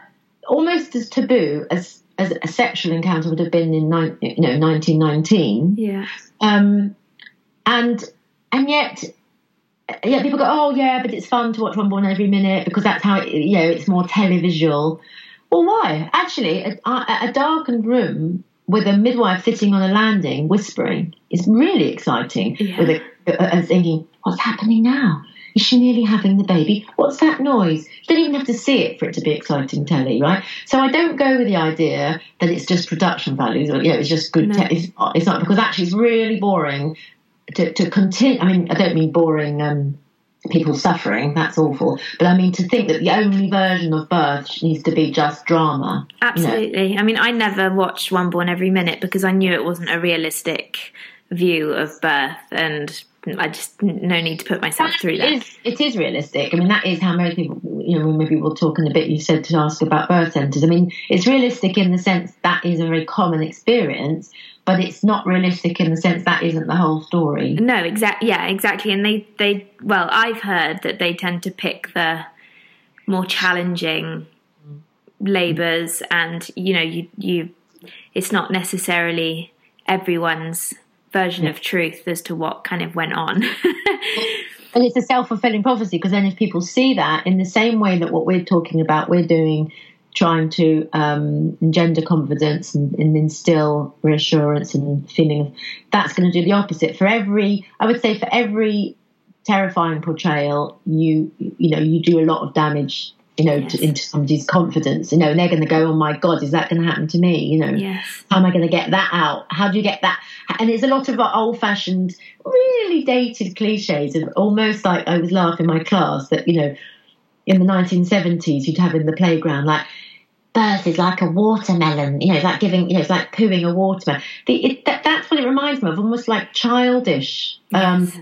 almost as taboo as as a sexual encounter would have been in you know 1919. Yeah. Um, and and yet, yeah, people go, oh yeah, but it's fun to watch One Born every minute because that's how it, you know it's more televisual. Well, why? Actually, a, a darkened room with a midwife sitting on a landing whispering is really exciting. Yeah. With a, a, a thinking, what's happening now? Is she nearly having the baby? What's that noise? You don't even have to see it for it to be exciting telly, right? So I don't go with the idea that it's just production values or, you know, it's just good. No. Te- it's, not, it's not because actually it's really boring to, to continue. I mean, I don't mean boring. Um, people suffering that's awful but i mean to think that the only version of birth needs to be just drama absolutely you know? i mean i never watched one born every minute because i knew it wasn't a realistic view of birth and I just no need to put myself through that. It is, it is realistic. I mean, that is how most people, you know, maybe we'll talk in a bit. You said to ask about birth centres. I mean, it's realistic in the sense that is a very common experience, but it's not realistic in the sense that isn't the whole story. No, exactly. Yeah, exactly. And they, they, well, I've heard that they tend to pick the more challenging labours, and you know, you, you, it's not necessarily everyone's version of truth as to what kind of went on. and it's a self fulfilling prophecy because then if people see that in the same way that what we're talking about, we're doing trying to um, engender confidence and, and, instill reassurance and feeling that's going to do the opposite for every i would say for every terrifying portrayal you you know you do a lot of damage you know yes. to, into somebody's confidence you know and they're going to go oh my god is that going to happen to me you know yes. how am i going to get that out how do you get that and there's a lot of old fashioned really dated cliches of almost like i was laughing in my class that you know in the 1970s you'd have in the playground like birth is like a watermelon you know it's like giving you know it's like pooing a watermelon the, it, that, that's what it reminds me of almost like childish um, Yes.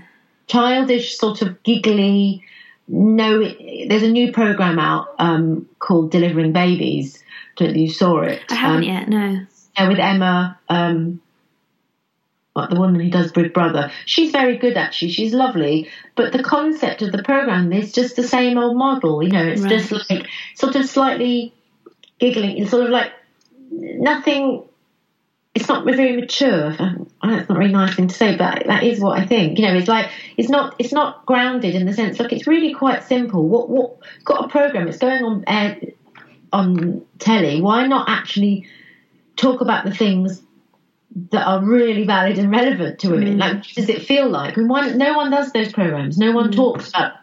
childish sort of giggly no there's a new program out um, called delivering babies don't you saw it I haven't um, yet. No. yeah, with Emma, um, what, the woman who does Big Brother. She's very good, actually. She's lovely. But the concept of the program is just the same old model. You know, it's Right. just like sort of slightly giggling. It's sort of like nothing. It's not very mature. That's not a very nice thing to say, but that is what I think. You know, it's like it's not it's not grounded in the sense. Look, it's really quite simple. What what got a program? It's going on air, on telly. Why not actually talk about the things that are really valid and relevant to women. Mm. Like, does it feel like? And one, no one does those programs. No one mm. talks about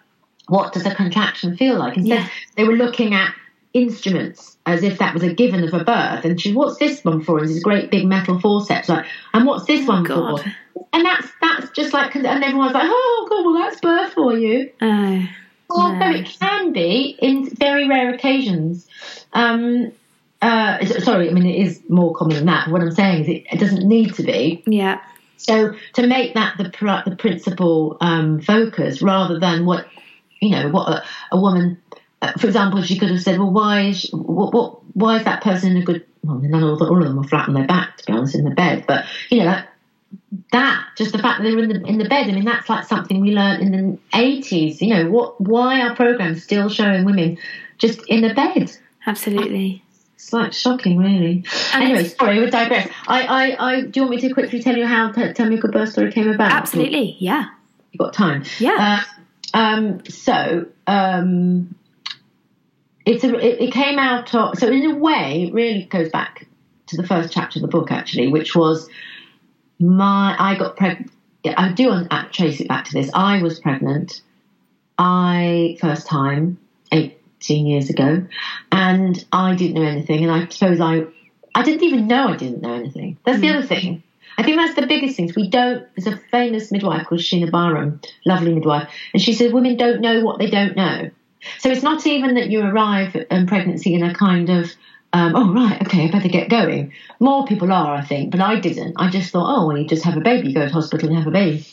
what does a contraction feel like. Instead, yeah. they were looking at instruments as if that was a given of a birth. And she, what's this one for? And this great big metal forceps. Like, and what's this oh, one God. for? And that's that's just like, and everyone's like, oh God, well that's birth for you. Uh, Although no. it can be in very rare occasions. Um, uh, sorry, I mean it is more common than that. What I'm saying is it, it doesn't need to be. Yeah. So to make that the the principal um, focus rather than what you know what a, a woman, for example, she could have said, well, why is what, what why is that person in a good? Well, none of all of them were flat on their back, to be honest, in the bed. But you know that that just the fact that they were in the in the bed. I mean, that's like something we learned in the eighties. You know what? Why are programs still showing women just in the bed? Absolutely. It's like shocking, really. And anyway, sorry, we digress. I, I, I, do you want me to quickly tell you how Tell Me a Good Birth Story came about? Absolutely, yeah. You got time? Yeah. Uh, um, so, um, it's a, it, it, came out of, so in a way, it really goes back to the first chapter of the book, actually, which was my, I got pregnant. I do want to trace it back to this. I was pregnant. I, first time, eighteen years ago, and I didn't know anything. And I suppose I, I didn't even know I didn't know anything. That's mm. the other thing. I think that's the biggest thing. We don't. There's a famous midwife called Sheena Byrom, lovely midwife, and she said women don't know what they don't know. So it's not even that you arrive in pregnancy in a kind of um, oh right, okay, I better get going. More people are, I think, but I didn't. I just thought, oh, well, you just have a baby, you go to hospital and have a baby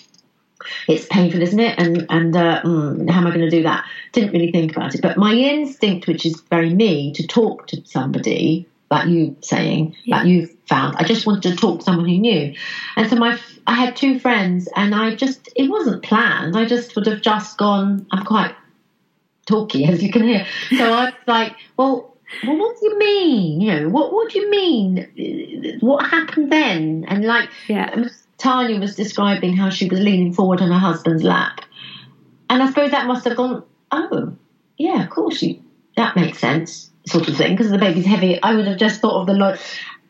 it's painful, isn't it? And and uh, mm, how am I going to do that? Didn't really think about it. But my instinct, which is very me, to talk to somebody like you saying, yeah. like you found, I just wanted to talk to someone who knew. And so my I had two friends, and I just it wasn't planned. I just would have just gone. I'm quite talky, as you can hear. So I was like, well. Well, what do you mean? You know, what what do you mean? What happened then? And like, yeah Tanya was describing how she was leaning forward on her husband's lap. And I suppose that must have gone, oh, yeah, of course, you, that makes sense, sort of thing, because the baby's heavy. I would have just thought of the lot.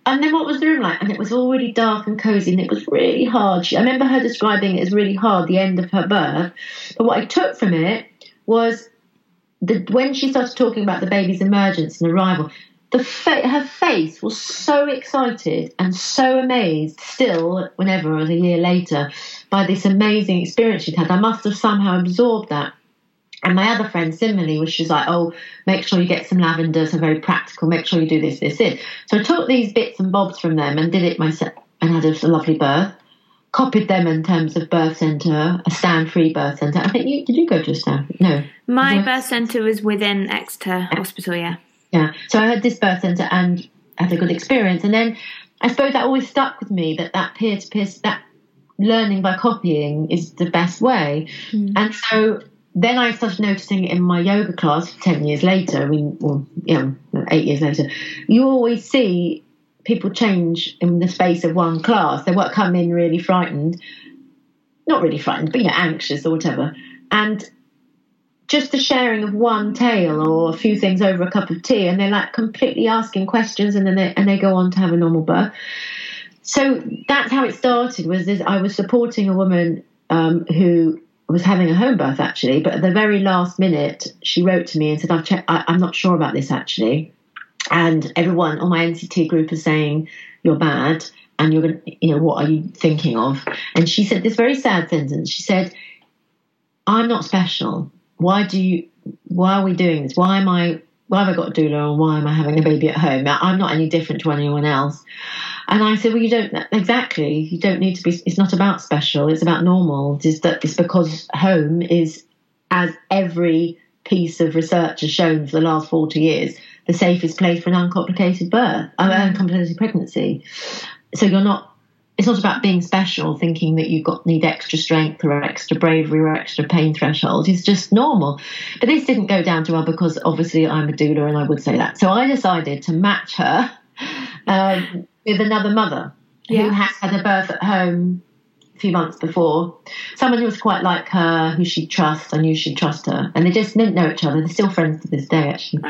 And then what was the room like? And it was already dark and cozy, and it was really hard. She, I remember her describing it as really hard, the end of her birth. But what I took from it was that when she started talking about the baby's emergence and arrival, the fa- her face was so excited and so amazed still whenever a year later by this amazing experience she'd had. I must have somehow absorbed that. And my other friend similarly was she's like oh make sure you get some lavender so very practical make sure you do this this this. So i took these bits and bobs from them and did it myself and had a lovely birth copied them in terms of birth centre, a stand free birth centre. I think you did you go to a stand? No. My birth centre was within Exeter Hospital, yeah. Yeah. So I had this birth centre and had a good experience. And then I suppose that always stuck with me that that peer to peer, that learning by copying is the best way. Mm. And so then I started noticing in my yoga class 10 years later, I mean, you know, eight years later, you always see people change in the space of one class. They won't come in really frightened, not really frightened, but, you know, anxious or whatever. And just the sharing of one tale or a few things over a cup of tea, and they're like completely asking questions, and then they, and they go on to have a normal birth. So that's how it started. Was this, I was supporting a woman um, who was having a home birth actually, but at the very last minute, she wrote to me and said, "I've checked. I, I'm not sure about this actually." And everyone on my NCT group is saying you're bad, and you're going. to, You know, what are you thinking of? And she said this very sad sentence. She said, "I'm not special." why do you why are we doing this why am i why have i got a doula and why am i having a baby at home i'm not any different to anyone else and i said well you don't exactly you don't need to be it's not about special it's about normal it's that it's because home is as every piece of research has shown for the last 40 years the safest place for an uncomplicated birth uh, uncomplicated pregnancy so you're not it's not about being special, thinking that you've got need extra strength or extra bravery or extra pain threshold. It's just normal. But this didn't go down too well because obviously I'm a doula and I would say that. So I decided to match her um, with another mother yeah. who had had a birth at home few months before. Someone who was quite like her, who she'd trust. I knew she'd trust her, and they just didn't know each other. They're still friends to this day, actually.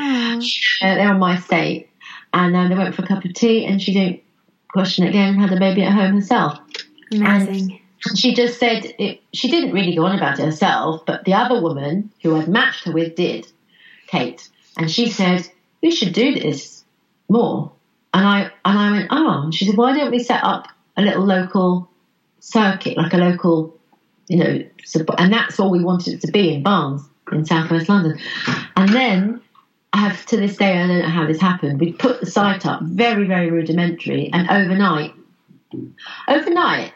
Uh, they're on my estate, and um, they went for a cup of tea, and she didn't question it again, had a baby at home herself. Amazing. And she just said it, she didn't really go on about it herself, but the other woman who I'd matched her with did, Kate. And she said, We should do this more. And I and I went, Oh, she said, Why don't we set up a little local circuit, like a local, you know, and that's all we wanted it to be in Barnes in southwest London. And then I have to this day, I don't know how this happened. We put the site up very, very rudimentary, and overnight, overnight,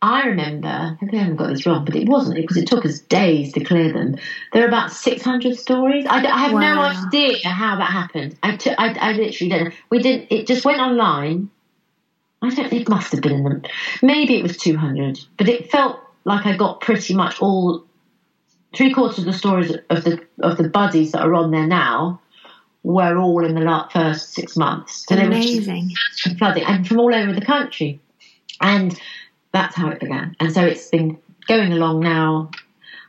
I remember, I haven't got this wrong, but it wasn't because it took us days to clear them. There are about 600 stories. I, I have wow. no idea how that happened. I, t- I, I literally don't know. We didn't. it just went online. I don't, it must have been, in them. maybe it was 200, but it felt like I got pretty much all, three quarters of the stories of the, of the buddies that are on there now were all in the first six months. So Amazing. They were flooding and from all over the country. And that's how it began. And so it's been going along now.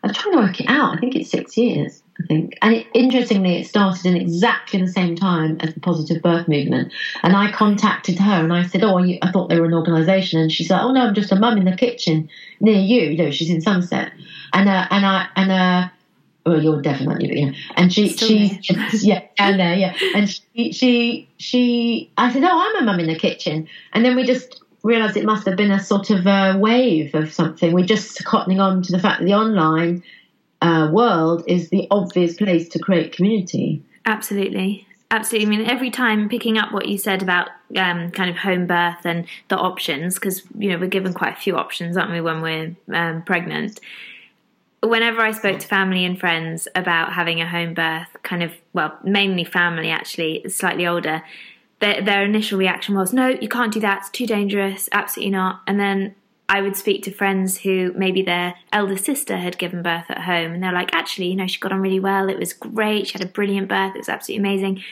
I'm trying to work it out. I think it's six years. I think, and it, interestingly, it started in exactly the same time as the positive birth movement. And I contacted her and I said, "Oh, you, I thought they were an organisation." And she said, "Oh no, I'm just a mum in the kitchen near you. You know, she's in Somerset." And uh, and I and uh, well, you're definitely, but yeah. And she, Still she, yeah, down there, yeah. And she, she, she, I said, "Oh, I'm a mum in the kitchen," and then we just realised it must have been a sort of a wave of something. We're just cottoning on to the fact that the online uh, world is the obvious place to create community. Absolutely. Absolutely. I mean, every time picking up what you said about um, kind of home birth and the options, because, you know, we're given quite a few options, aren't we, when we're um, pregnant. Whenever I spoke to family and friends about having a home birth, kind of, well, mainly family actually, slightly older, their, their initial reaction was, no, you can't do that. It's too dangerous. Absolutely not. And then I would speak to friends who maybe their elder sister had given birth at home, and they're like, actually, you know, she got on really well. It was great. She had a brilliant birth. It was absolutely amazing.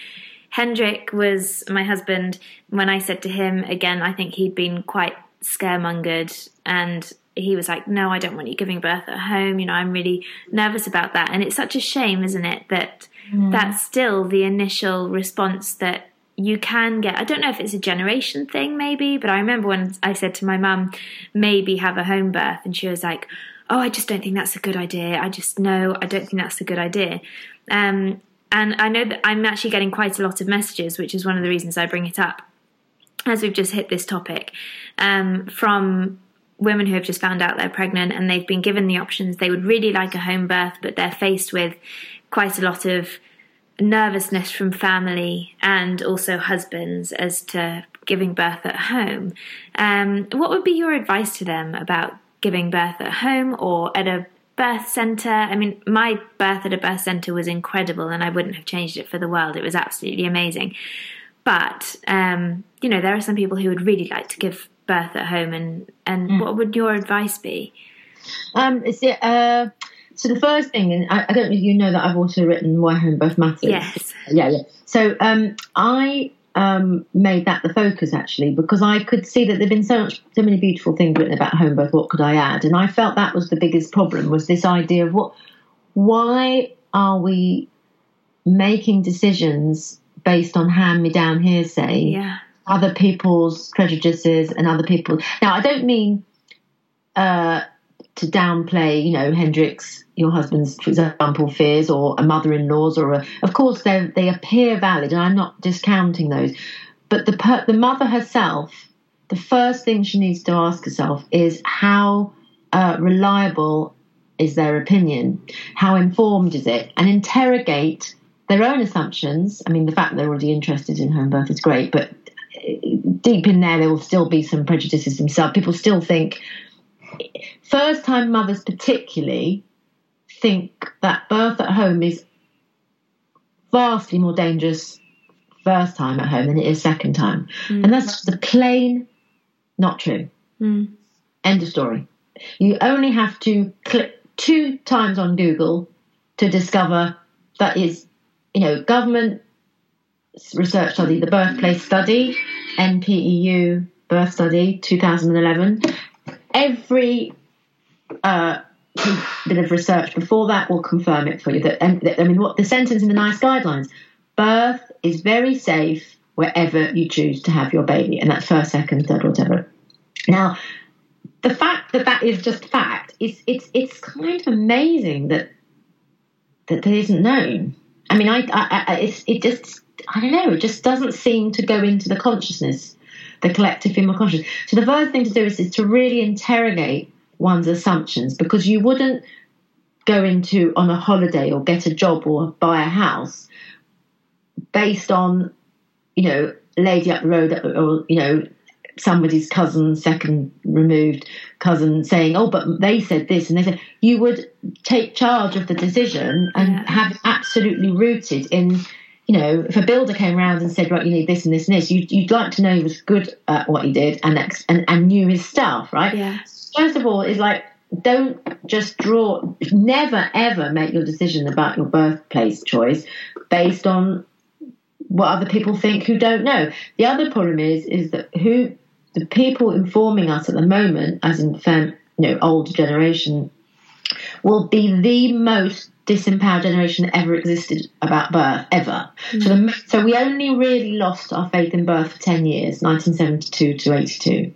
Hendrik was my husband. When I said to him again, I think he'd been quite scaremongered, and he was like, "No, I don't want you giving birth at home. You know, I'm really nervous about that." And it's such a shame, isn't it, that mm. that's still the initial response that you can get i don't know if it's a generation thing maybe but i remember when i said to my mum maybe have a home birth and she was like oh i just don't think that's a good idea. I just know i don't think that's a good idea. Um, and i know that i'm actually getting quite a lot of messages which is one of the reasons i bring it up as we've just hit this topic um, from women who have just found out they're pregnant and they've been given the options. They would really like a home birth but they're faced with quite a lot of nervousness from family and also husbands as to giving birth at home. Um, what would be your advice to them about giving birth at home or at a birth centre? I mean, my birth at a birth centre was incredible and I wouldn't have changed it for the world. It was absolutely amazing. But, um, you know, there are some people who would really like to give birth at home, and, and mm. what would your advice be? Um, is it, uh, so the first thing, and I, I don't know if you know that I've also written Why Home Birth Matters. Yes. Yeah, yeah. So um, I um, made that the focus actually because I could see that there'd been so much, so many beautiful things written about home birth. What could I add? And I felt that was the biggest problem was this idea of what, why are we making decisions based on hand-me-down hearsay? Yeah. Other people's prejudices and other people. Now I don't mean. Uh, to downplay, you know, Hendrix, your husband's, for example, fears or a mother-in-law's or a, of course they they appear valid and I'm not discounting those. But the per, the mother herself, the first thing she needs to ask herself is how uh, reliable is their opinion? How informed is it? And interrogate their own assumptions. I mean, the fact they're already interested in home birth is great, but uh, deep in there, there will still be some prejudices themselves. People still think first time mothers, particularly, think that birth at home is vastly more dangerous first time at home than it is second time. Mm. And that's the plain not true. Mm. End of story. You only have to click two times on Google to discover that is, you know, government research study, the birthplace study, NPEU birth study 2011. Every uh, bit of research before that will confirm it for you. That, and, I mean, what the sentence in the NICE guidelines: birth is very safe wherever you choose to have your baby, and that's first, second, third, whatever. Now, the fact that that is just fact is it's it's kind of amazing that that that isn't known. I mean, I, I, I it just I don't know. It just doesn't seem to go into the consciousness, the collective female consciousness. So the first thing to do is, is to really interrogate one's assumptions because you wouldn't go into on a holiday or get a job or buy a house based on you know lady up the road or you know somebody's cousin, second removed cousin, saying, "Oh, but they said this," and they said you would take charge of the decision and yeah. have absolutely rooted in. You know, if a builder came around and said, "Right, you need this and this and this," you'd, you'd like to know he was good at what he did and ex- and, and knew his stuff, right? Yeah. First of all, is like don't just draw. Never ever make your decision about your birthplace choice based on what other people think who don't know. The other problem is is that who the people informing us at the moment, as in fem, you know, older generation, will be the most disempowered generation that ever existed about birth ever. Mm. So, the, so we only really lost our faith in birth for ten years, 1972 to 82,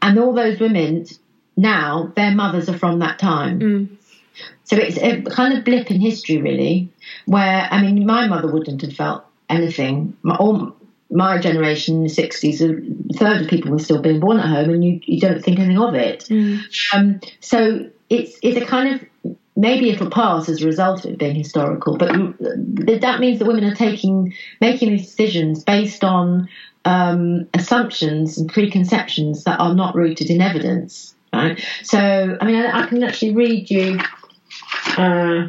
and all those women now their mothers are from that time. Mm. So it's a kind of blip in history, really, where I mean, my mother wouldn't have felt anything. My, all, my generation in the 60s, a third of people were still being born at home, and you, you don't think anything of it. Mm. Um, so it's it's a kind of maybe it'll pass as a result of it being historical, but that means that women are taking making these decisions based on um, assumptions and preconceptions that are not rooted in evidence. Right. So I mean, I, I can actually read you. Uh,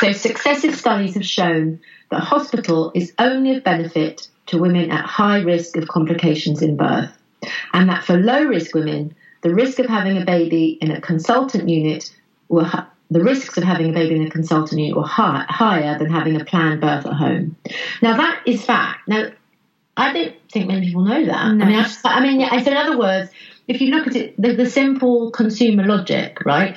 so successive studies have shown that hospital is only of benefit to women at high risk of complications in birth, and that for low risk women, the risk of having a baby in a consultant unit were the risks of having a baby in a consultant unit were high, higher than having a planned birth at home. Now that is fact. Now I don't think many people know that. No. I mean, I, I mean, so in other words, if you look at it, the, the simple consumer logic, right?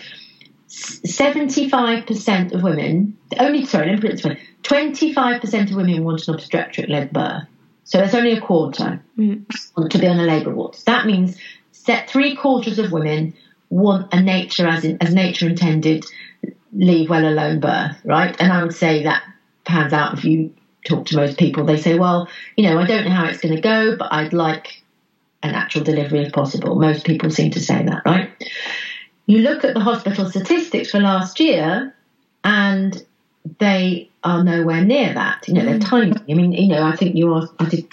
75% of women, only, sorry, let me put it this way 25% of women want an obstetric led birth. So that's only a quarter mm. want to be on a labour ward. That means set three quarters of women want a nature as in, as nature intended, leave well alone birth, right? And I would say that pans out if you talk to most people. They say, well, you know, I don't know how it's going to go, but I'd like a natural delivery if possible. Most people seem to say that, right? You look at the hospital statistics for last year, and they are nowhere near that. You know, they're mm. tiny. I mean, you know, I think you are. I did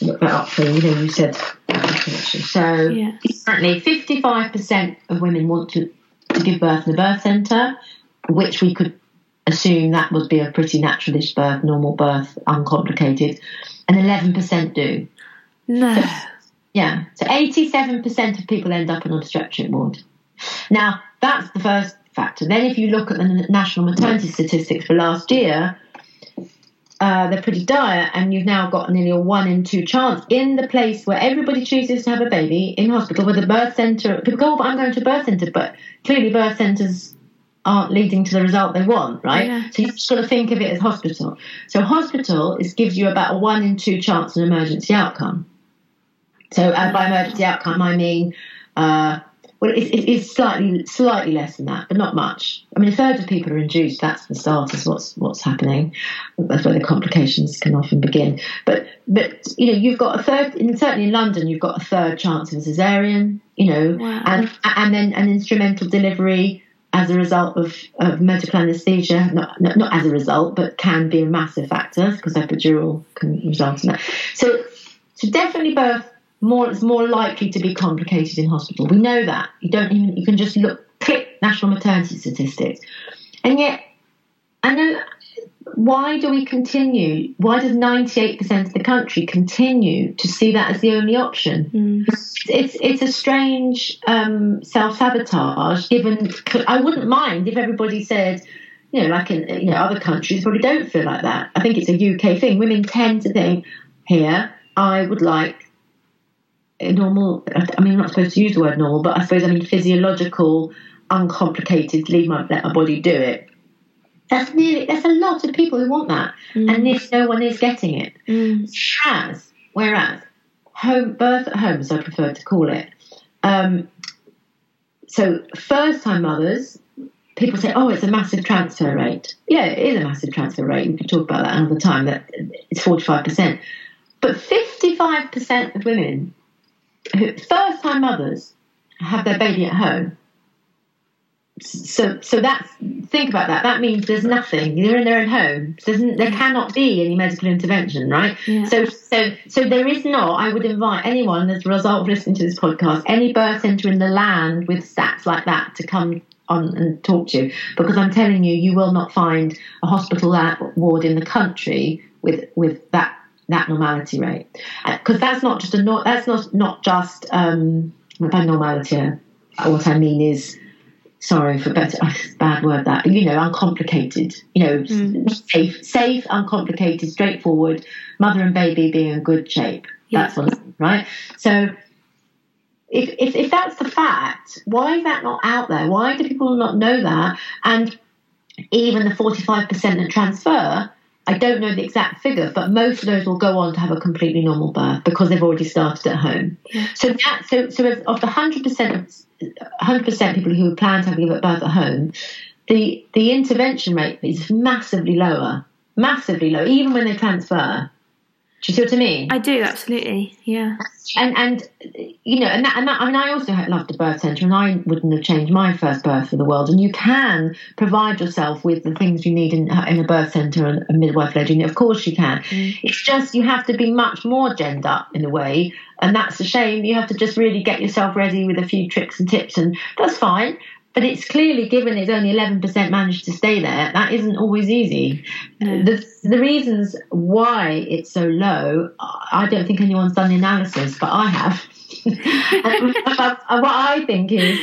look that up for you. You know, you said so. Yeah. Currently, fifty-five percent of women want to, to give birth in the birth centre, which we could assume that would be a pretty naturalish birth, normal birth, uncomplicated, and eleven percent do. No. So, yeah. So eighty-seven percent of people end up in an obstetric ward. Now, that's the first factor. Then, if you look at the national maternity statistics for last year, uh, they're pretty dire, and you've now got nearly a one in two chance in the place where everybody chooses to have a baby in hospital, where the birth centre, people go, oh, but I'm going to a birth centre, but clearly birth centres aren't leading to the result they want, right? Yeah. So you've just got to think of it as hospital. So hospital is gives you about a one in two chance an emergency outcome. So uh, by emergency outcome, I mean uh, well, it's, it's slightly slightly less than that, but not much. I mean, a third of people are induced. That's the start. Is what's what's happening. That's where the complications can often begin. But but you know, you've got a third. In, certainly in London, you've got a third chance of a cesarean. You know, wow. and and then an instrumental delivery as a result of, of medical anaesthesia, not, not, not as a result, but can be a massive factor because epidural can result in that. So, so definitely birth more it's more likely to be complicated in hospital. We know that. You don't even you can just look click national maternity statistics. And yet I know why do we continue? Why does 98% of the country continue to see that as the only option? Mm. It's it's a strange um, self sabotage. Given I wouldn't mind if everybody said, you know, like in you know other countries probably don't feel like that. I think it's a UK thing. Women tend to think here I would like normal, I mean, I'm not supposed to use the word normal, but I suppose I mean physiological, uncomplicated, leave my, let my body do it. That's nearly there's a lot of people who want that, Mm. and nearly no one is getting it. Mm. Whereas, whereas home birth at home, as I prefer to call it. Um, so first time mothers, people say, "Oh, it's a massive transfer rate." Yeah, it is a massive transfer rate. We can talk about that another time. That it's forty five percent, but fifty five percent of women, first time mothers, have their baby at home. So, so that's think about that. That means there's nothing. They're in their own home. So there cannot be any medical intervention, right? Yeah. So, so, so there is not. I would invite anyone as a result of listening to this podcast, any birth centre in the land with stats like that to come on and talk to you, because I'm telling you, you will not find a hospital ward in the country with with that that normality rate, because that's not just a no, that's not not just um, by normality. uh, What I mean is sorry for better bad word that but you know uncomplicated you know Mm. safe safe uncomplicated straightforward mother and baby being in good shape that's what right? So if, if if that's the fact why is that not out there? Why do people not know that? And even the 45% that transfer I don't know the exact figure, but most of those will go on to have a completely normal birth because they've already started at home. Yeah. So that so so of, of the hundred percent of hundred percent people who plan to have a give birth at home, the the intervention rate is massively lower, massively low, even when they transfer. Do you see what I mean? I do absolutely. Yeah. and and you know, and that, and that, I mean, I also loved a birth centre, and I wouldn't have changed my first birth for the world. And you can provide yourself with the things you need in, in a birth centre and a midwife led unit. Of course, you can. Mm. It's just you have to be much more genned up in a way, and that's a shame. You have to just really get yourself ready with a few tricks and tips, and that's fine. But it's clearly given it's only 11% managed to stay there, that isn't always easy. No. The, the reasons why it's so low, I don't think anyone's done the analysis, but I have. what I think is,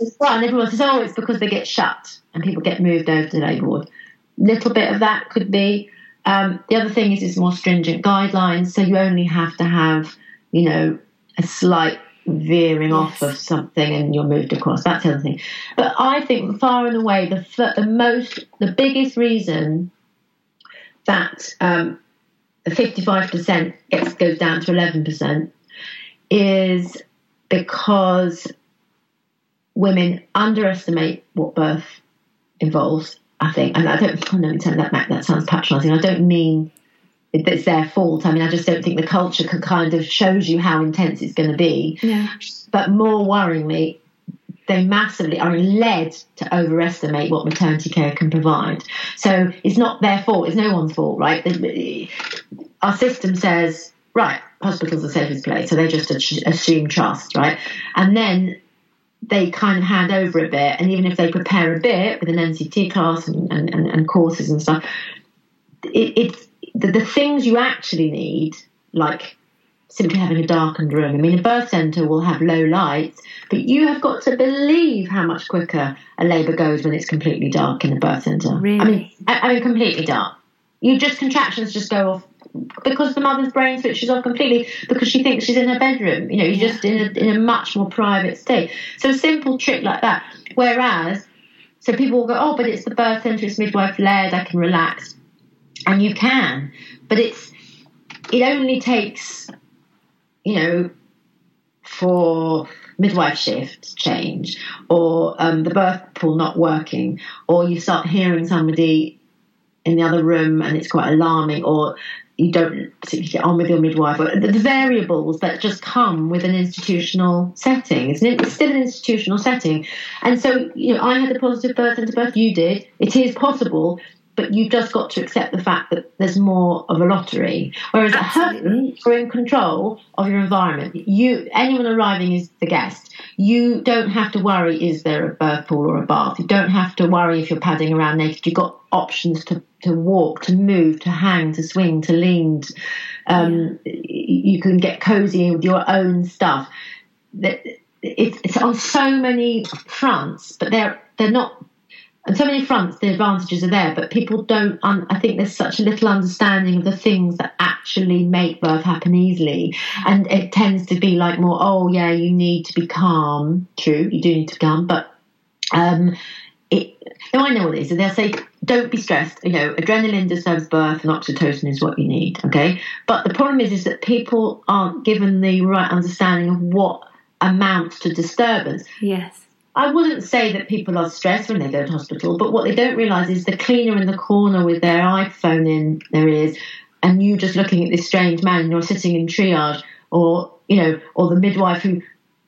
it's fun. Everyone says, oh, it's because they get shut and people get moved over to labour ward. Little bit of that could be. Um, the other thing is, it's more stringent guidelines, so you only have to have, you know, a slight veering off of something and you're moved across. That's the other thing. But I think far and away the the most, the biggest reason that um, the 55% gets goes down to 11% is because women underestimate what birth involves. I think, and I don't. Oh, no, turn that back. That sounds patronising. I don't mean it's their fault. I mean, I just don't think the culture can kind of shows you how intense it's going to be. Yeah. But more worryingly, they massively are led to overestimate what maternity care can provide. So it's not their fault. It's no one's fault, right? Our system says, right, hospitals are safest place, so they just assume trust, right? And then they kind of hand over a bit, and even if they prepare a bit with an NCT class and, and, and, courses and stuff, it, it's the, the things you actually need, like simply having a darkened room. I mean, a birth centre will have low lights, but you have got to believe how much quicker a labour goes when it's completely dark in a birth centre. Really? I mean, I, I mean, completely dark. You just contractions just go off because the mother's brain switches off completely because she thinks she's in her bedroom. You know, you're just in a, in a much more private state. So a simple trick like that. Whereas, so people will go, oh, but it's the birth centre, it's midwife led, I can relax, and you can, but it's it only takes, you know, for midwife shift to change, or um, the birth pool not working, or you start hearing somebody in the other room and it's quite alarming, or you don't particularly get on with your midwife, or the, the variables that just come with an institutional setting. It's, an, it's still an institutional setting. And so, you know, I had a positive birth into birth, you did. It is possible, but you've just got to accept the fact that there's more of a lottery. Whereas at home, you're in control of your environment. You, anyone arriving is the guest. You don't have to worry, is there a birth pool or a bath? You don't have to worry if you're padding around naked. You've got options to, to walk, to move, to hang, to swing, to lean. Um, You can get cozy with your own stuff. It's, it's on so many fronts, but they're they're not on so many fronts. The advantages are there, but people don't. Un, I think there's such a little understanding of the things that actually make birth happen easily, and it tends to be like more. Oh yeah, you need to be calm. True, you do need to be calm, but um, it, no, I know what it is. And they'll say, don't be stressed. You know, adrenaline disturbs birth and oxytocin is what you need. Okay. But the problem is, is that people aren't given the right understanding of what amounts to disturbance. Yes. I wouldn't say that people are stressed when they go to hospital, but what they don't realise is the cleaner in the corner with their iPhone in their ears, and you just looking at this strange man, and you're sitting in triage, or you know, or the midwife who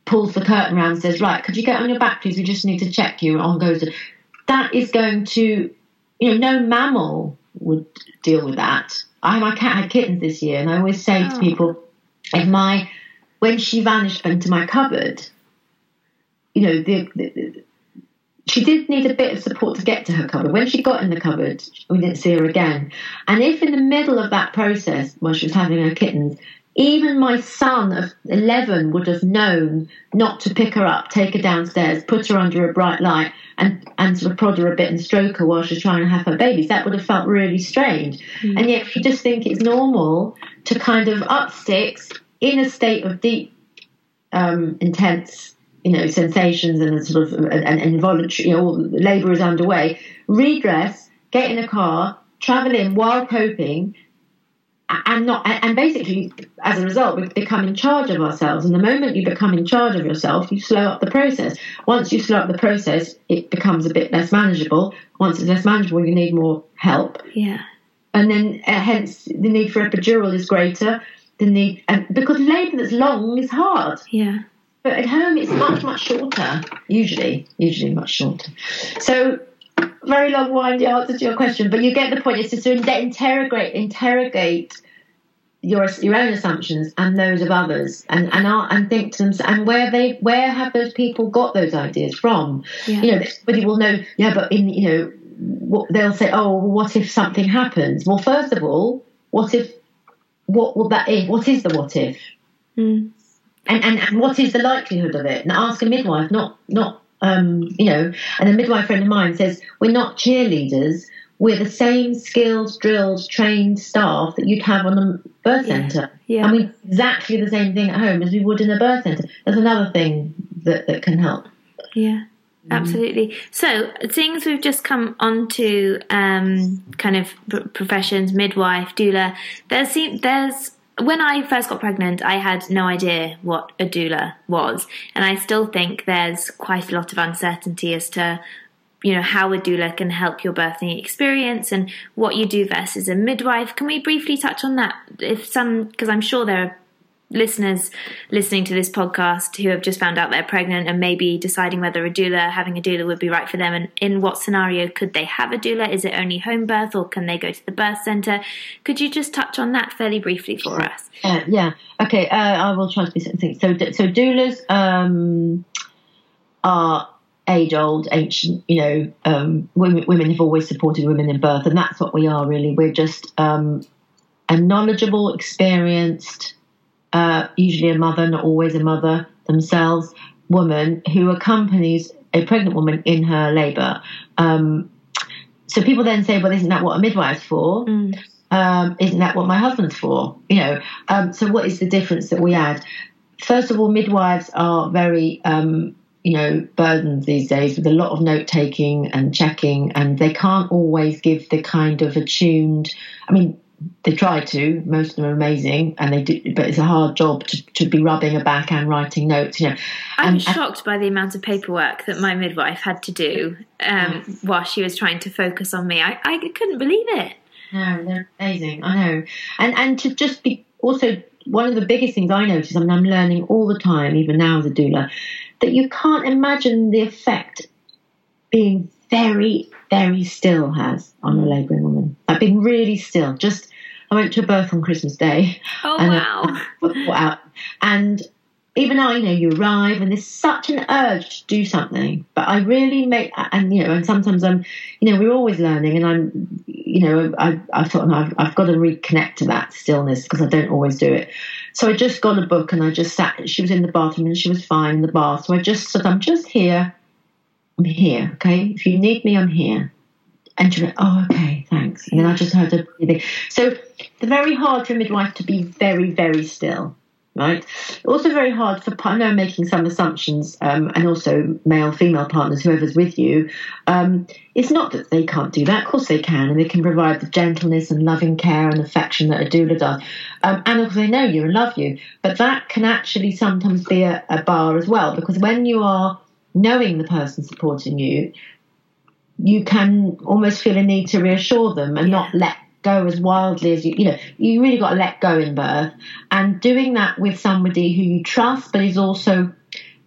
pulls the curtain around and says, "Right, could you get on your back, please? We just need to check you." On goes that is going to, you know, no mammal would deal with that. I my cat had kittens this year, and I always say oh. to people, if my when she vanished into my cupboard you know, the, the, she did need a bit of support to get to her cupboard. When she got in the cupboard, we didn't see her again. And if in the middle of that process, while she was having her kittens, even my son of 11 would have known not to pick her up, take her downstairs, put her under a bright light, and, and sort of prod her a bit and stroke her while she's trying to have her babies. That would have felt really strange. Mm. And yet, you just think it's normal to kind of up sticks in a state of deep, um, intense you know, sensations and sort of and, involuntary, you know, labour is underway. Redress, get in a car, travel in while coping, and not and basically as a result we become in charge of ourselves. And the moment you become in charge of yourself you slow up the process. Once you slow up the process it becomes a bit less manageable. Once it's less manageable you need more help. Yeah. And then uh, hence the need for epidural is greater. The need and because labour that's long is hard. Yeah but at home, it's much, much shorter, usually, usually much shorter. So, very long windy answer to your question, but you get the point. It's just to interrogate, interrogate your your own assumptions and those of others, and and and think to them, and where they where have those people got those ideas from? Yeah. You know, everybody will know. Yeah, but in you know, what, they'll say, oh, what if something happens? Well, first of all, what if? What will that? If, what is the what if? Mm and, and, and what is the likelihood of it? And ask a midwife, not not um, you know. And a midwife friend of mine says we're not cheerleaders. We're the same skilled, drilled, trained staff that you'd have on a birth centre. Yeah. And we exactly the same thing at home as we would in a birth centre. That's another thing that, that can help. Yeah. Absolutely. So, seeing as we've just come onto um, kind of professions, midwife, doula, there's there's when I first got pregnant, I had no idea what a doula was, and I still think there's quite a lot of uncertainty as to you know how a doula can help your birthing experience and what you do versus a midwife. Can we briefly touch on that? If some, because I'm sure there are listeners listening to this podcast who have just found out they're pregnant and maybe deciding whether a doula, having a doula would be right for them, and in what scenario could they have a doula? Is it only home birth or can they go to the birth centre? Could you just touch on that fairly briefly for us? Uh, yeah, okay, uh, I will try to be something. So, so doulas um, are age old, ancient, you know, um, women, women have always supported women in birth, and that's what we are really. We're just um, a knowledgeable, experienced, uh, usually a mother, not always a mother themselves, woman who accompanies a pregnant woman in her labour. Um, so people then say, well, isn't that what a midwife's for? Mm. Um, isn't that what my husband's for? You know, um, so what is the difference that we add? First of all, midwives are very, um, you know, burdened these days with a lot of note taking and checking, and they can't always give the kind of attuned. I mean, they try to. Most of them are amazing, and they do. But it's a hard job to, to be rubbing a back and writing notes. You know, I'm and, shocked and, by the amount of paperwork that my midwife had to do um, while she was trying to focus on me. I, I couldn't believe it. No, they're amazing. I know, and and to just be also one of the biggest things I notice. I mean, I'm learning all the time, even now as a doula, that you can't imagine the effect being very, very still has on a labouring woman. I've been really still. Just I went to a birth on Christmas Day. Oh and, wow! Uh, and even I you know you arrive and there's such an urge to do something, but I really make and you know and sometimes I'm you know we're always learning and I'm you know I I thought no, I've, I've got to reconnect to that stillness because I don't always do it. So I just got a book and I just sat. She was in the bathroom and she was fine in the bath. So I just said I'm just here I'm here, okay? If you need me, I'm here. And she went, oh, okay, thanks. And then I just heard her breathing. So it's very hard for a midwife to be very, very still. right? Also, very hard for I know I'm making some assumptions, um, and also male, female partners, whoever's with you. Um, it's not that they can't do that. Of course, they can, and they can provide the gentleness and loving care and affection that a doula does. Um, and of course, they know you and love you. But that can actually sometimes be a, a bar as well, because when you are knowing the person supporting you, you can almost feel a need to reassure them and yeah. not let go as wildly as you you know you really got to let go in birth. And doing that with somebody who you trust but is also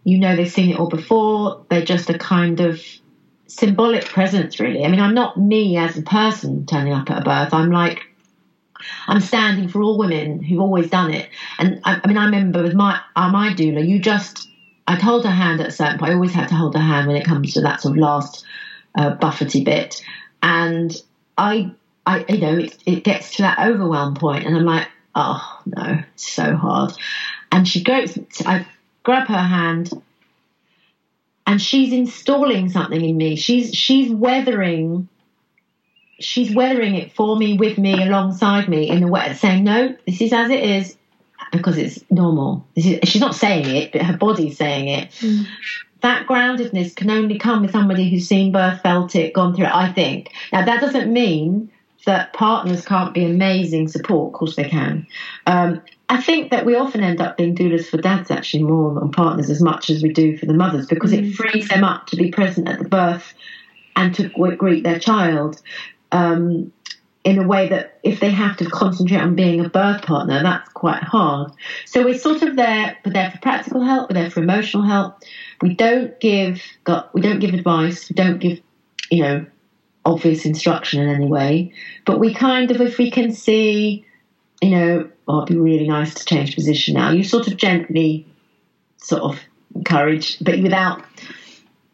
you know they've seen it all before they're just a kind of symbolic presence really. I mean i'm not me as a person turning up at a birth. I'm like i'm standing for all women who've always done it. And i, I mean i remember with my uh, my doula you just i'd hold her hand at a certain point. I always had to hold her hand when it comes to that sort of last uh, buffety bit and I I, you know, it, it gets to that overwhelm point, and I'm like, oh no, it's so hard. And she goes, I grab her hand, and she's installing something in me. She's she's weathering. She's weathering it for me, with me, alongside me, in a way, saying, "No, this is as it is, because it's normal." Is, she's not saying it, but her body's saying it. Mm that groundedness can only come with somebody who's seen birth, felt it, gone through it, I think. Now, that doesn't mean that partners can't be amazing support. Of course, they can. Um, I think that we often end up being doulas for dads actually more than partners as much as we do for the mothers because mm. it frees them up to be present at the birth and to greet their child. Um, in a way that if they have to concentrate on being a birth partner, that's quite hard. So we're sort of there, we're there for practical help, we're there for emotional help. We don't give, got, we don't give advice, we don't give, you know, obvious instruction in any way. But we kind of, if we can see, you know, oh, it'd be really nice to change position now, you sort of gently sort of encourage, but without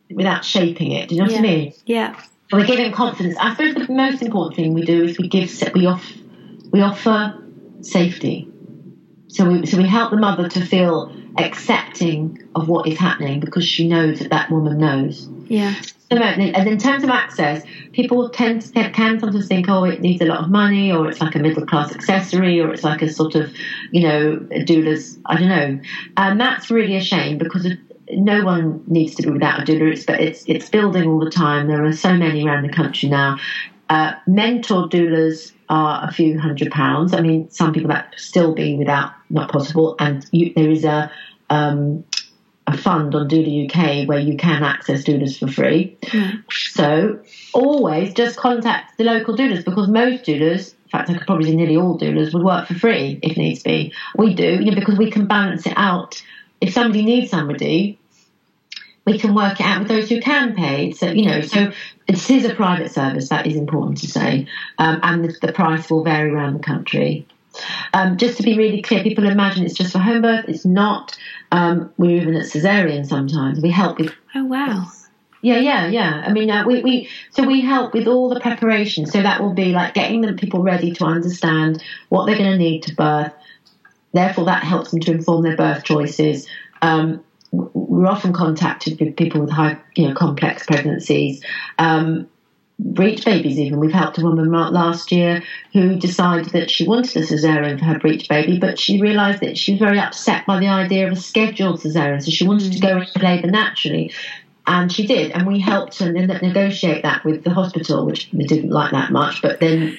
without shaping it. Do you know yeah. what I mean? Yeah. So we're giving confidence. I suppose the most important thing we do is we give we off we offer safety. So we so we help the mother to feel accepting of what is happening because she knows that that woman knows. Yeah. And in terms of access, people tend to, can sometimes think, oh, it needs a lot of money, or it's like a middle class accessory, or it's like a sort of, you know, doula's, I don't know. And that's really a shame because no one needs to be without a doula. It's, but it's, it's building all the time. There are so many around the country now. Uh, mentor doulas are a few hundred pounds. I mean, some people that still be without, not possible. And you, there is a, um, a fund on Doula UK where you can access doulas for free. Mm. So always just contact the local doulas because most doulas, in fact, I could probably say nearly all doulas would work for free if needs be. We do, you know, because we can balance it out. If somebody needs somebody, we can work it out with those who can pay. So, you know, so this is a private service, that is important to say, um, and the, the price will vary around the country. Um, just to be really clear, people imagine it's just for home birth. It's not. Um, we're even at cesarean sometimes. We help with. Oh wow. Yeah, yeah, yeah. I mean, uh, we, we so we help with all the preparation. So that will be like getting the people ready to understand what they're going to need to birth. Therefore, that helps them to inform their birth choices. Um, we're often contacted with people with high, you know, complex pregnancies. Um, breech babies even. We've helped a woman last year who decided that she wanted a cesarean for her breech baby, but she realised that she was very upset by the idea of a scheduled cesarean, so she wanted to go into labour naturally. And she did, and we helped her negotiate that with the hospital, which we didn't like that much. But then,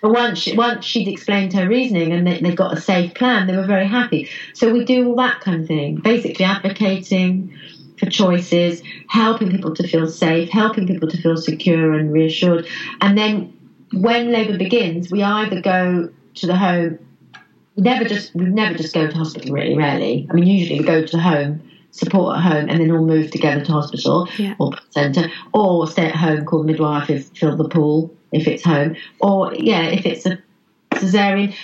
but once she, once she'd explained her reasoning and they, they got a safe plan, they were very happy. So we do all that kind of thing, basically advocating, for choices, helping people to feel safe, helping people to feel secure and reassured. And then when labour begins, we either go to the home. We never just we never just go to hospital really rarely. I mean, usually we go to the home, support at home, and then all move together to hospital yeah. or centre, or stay at home, call midwife if fill the pool if it's home, or yeah, if it's a cesarean,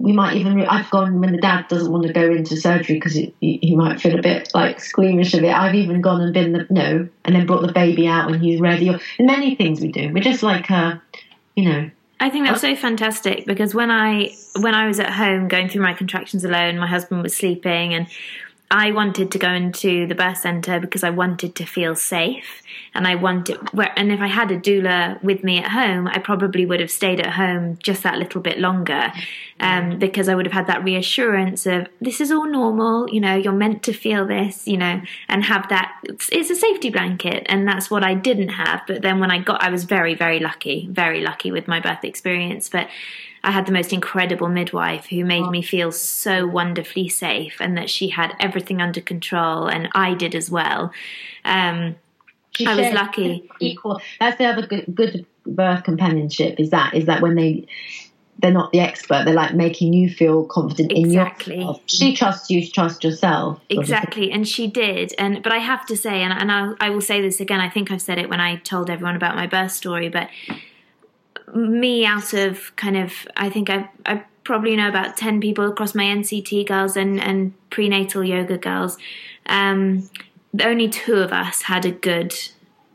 we might even I've gone when the dad doesn't want to go into surgery because he, he might feel a bit like squeamish of it. I've even gone and been the no, and then brought the baby out when he's ready. Or many things we do. We're just like uh, you know. I think that's so fantastic because when I when I was at home going through my contractions alone, my husband was sleeping and I wanted to go into the birth center because I wanted to feel safe, and I wanted. And if I had a doula with me at home, I probably would have stayed at home just that little bit longer, um, because I would have had that reassurance of this is all normal. You know, you're meant to feel this. You know, and have that. It's, it's a safety blanket, and that's what I didn't have. But then when I got, I was very, very lucky, very lucky with my birth experience, but. I had the most incredible midwife who made me feel so wonderfully safe and that she had everything under control and I did as well. Um, I was lucky. Equal. That's the other good, good birth companionship. Is that is that when they they're not the expert. They're like making you feel confident exactly. in yourself. She trusts you to trust yourself. Exactly, and she did. And but I have to say, and, and I, I will say this again. I think I've said it when I told everyone about my birth story, but me out of kind of I think I I probably know about ten people across my NCT girls and and prenatal yoga girls. Um, only two of us had a good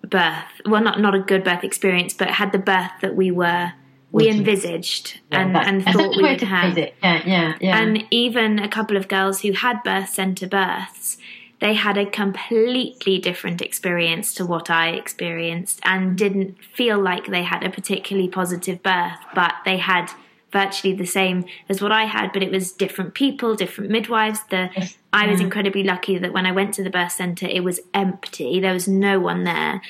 birth. Well, not not a good birth experience, but had the birth that we were we envisaged yeah, and, and thought we would have. Yeah, yeah, yeah. And even a couple of girls who had birth centre births they had a completely different experience to what I experienced and didn't feel like they had a particularly positive birth, but they had virtually the same as what I had, but it was different people, different midwives. The I was incredibly lucky that when I went to the birth center, it was empty. There was no one there.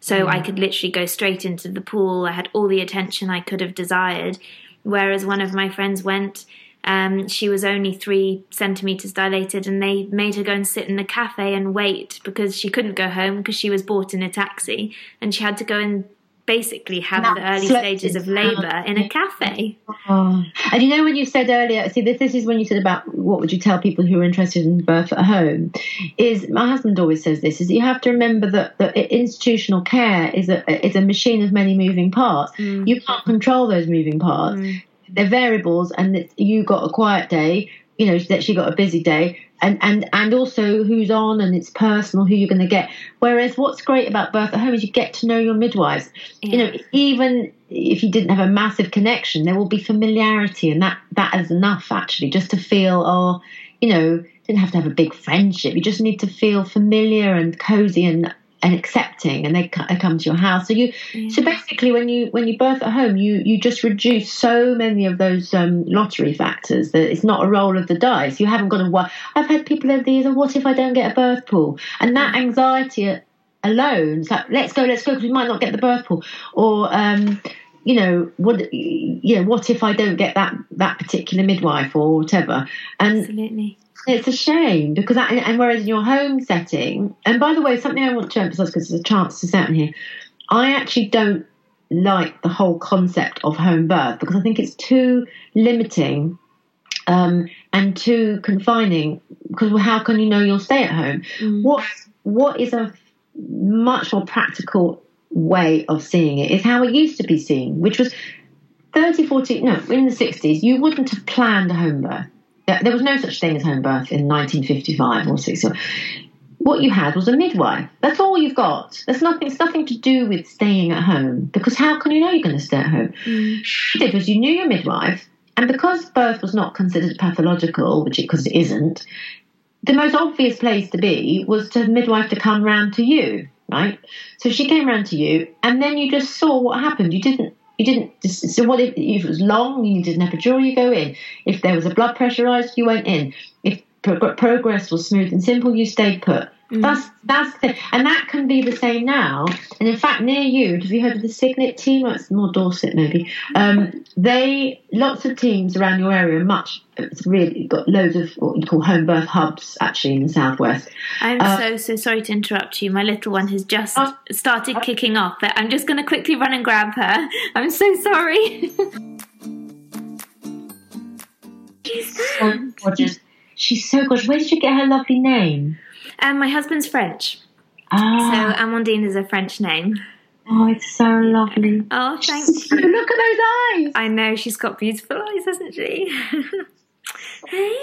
So mm-hmm. I could literally go straight into the pool. I had all the attention I could have desired. Whereas one of my friends went um, she was only three centimeters dilated, and they made her go and sit in a cafe and wait because she couldn't go home because she was bought in a taxi, and she had to go and basically have the early stages of labour in a cafe. Oh. And you know when you said earlier, see this, this is when you said about what would you tell people who are interested in birth at home, is my husband always says this is you have to remember that, that institutional care is a is a machine of many moving parts. Mm. You can't control those moving parts. Mm they're variables, and you got a quiet day, you know, that she got a busy day, and and and also who's on, and it's personal who you're going to get. Whereas what's great about birth at home is you get to know your midwives. Yeah. You know, even if you didn't have a massive connection, there will be familiarity, and that that is enough actually, just to feel, oh, you know, didn't have to have a big friendship. You just need to feel familiar and cozy and and accepting and they, come to your house. So you yeah. so basically when you when you birth at home you you just reduce so many of those um, lottery factors that it's not a roll of the dice. You haven't got to worry i've had people over the years oh, what if i don't get a birth pool? And that anxiety alone it's like let's go let's go because we might not get the birth pool. Or um, you know what you know what if i don't get that that particular midwife or whatever? And Absolutely it's a shame because, that, and whereas in your home setting, and by the way, something I want to emphasize because there's a chance to sit in here, I actually don't like the whole concept of home birth because I think it's too limiting um, and too confining. Because how can you know you'll stay at home? Mm. What what is a much more practical way of seeing it is how it used to be seen, which was 30, 40, no, in the 60s, you wouldn't have planned a home birth there was no such thing as home birth in 1955 or 60. What you had was a midwife. That's all you've got. There's nothing. It's nothing to do with staying at home because how can you know you're going to stay at home? Mm. What you did was you knew your midwife, and because birth was not considered pathological, which it because it, it isn't, the most obvious place to be was to have midwife to come round to you, right? So she came round to you, and then you just saw what happened. You didn't you didn't. So what if, if it was long? You needed an epidural. You go in. If there was a blood pressure rise, you went in. If pro- progress was smooth and simple, you stayed put. Mm. That's that's the, and that can be the same now. And in fact, near you, have you heard of the Signet team? Well, it's more Dorset, maybe. Um, they lots of teams around your area. Much it's really got loads of what you call home birth hubs actually in the southwest. I'm uh, so so sorry to interrupt you. My little one has just uh, started uh, kicking off, but I'm just going to quickly run and grab her. I'm so sorry. She's so gorgeous. She's so gorgeous. Where did you get her lovely name? Um, my husband's French. Ah. So Amandine is a French name. Oh, it's so lovely. Oh, thank you. Look at those eyes. I know she's got beautiful eyes, hasn't she? hey.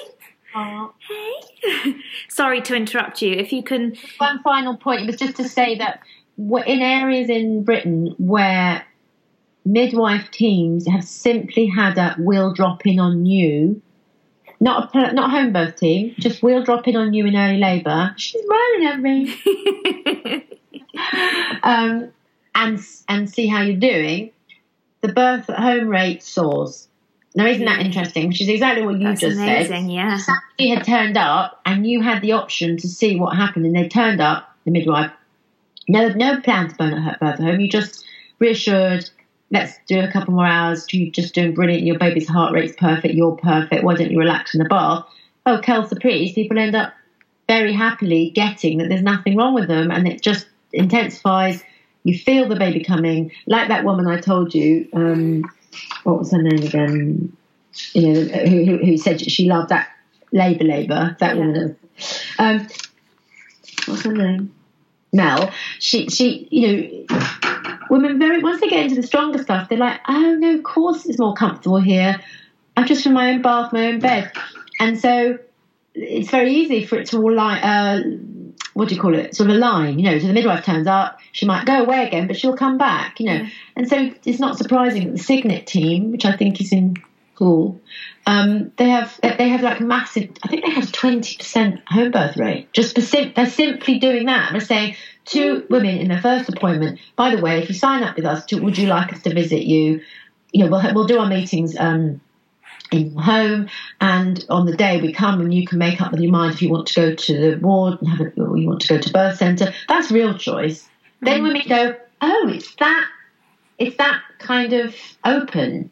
Oh. Hey. Sorry to interrupt you. If you can. One final point was just to say that in areas in Britain where midwife teams have simply had a will drop in on you not a not home birth team. Just we'll drop in on you in early labour. She's smiling at me. um, and and see how you're doing. The birth at home rate soars. Now, isn't that interesting? Which is exactly what you That's just amazing, said. yeah. Somebody had turned up, and you had the option to see what happened, and they turned up. The midwife, no, no plan to burn at her birth at home. You just reassured. Let's do a couple more hours. You're just doing brilliant. Your baby's heart rate's perfect. You're perfect. Why don't you relax in the bath? Oh, quelle surprise! People end up very happily getting that there's nothing wrong with them, and it just intensifies. You feel the baby coming, like that woman I told you. Um, what was her name again? You know, who, who, who said she loved that labour, labour. That Yeah. woman. Um, what's her name? Mel. She, she, you know, women very once they get into the stronger stuff, they're like, oh no, of course it's more comfortable here. I'm just in my own bath, my own bed, and so it's very easy for it to all like, uh, what do you call it? Sort of a line, you know. So the midwife turns up, she might go away again, but she'll come back, you know. And so it's not surprising that the Signet team, which I think is in Poole, um, they have they have like massive. I think they have twenty percent home birth rate. Just for sim- they're simply doing that. They're saying to women in their first appointment, by the way, if you sign up with us, to, would you like us to visit you? You know, we'll we'll do our meetings. Um, in your home, and on the day we come, and you can make up with your mind if you want to go to the ward and have a, or you want to go to birth centre. That's real choice. Then women go, oh, it's that, it's that kind of open.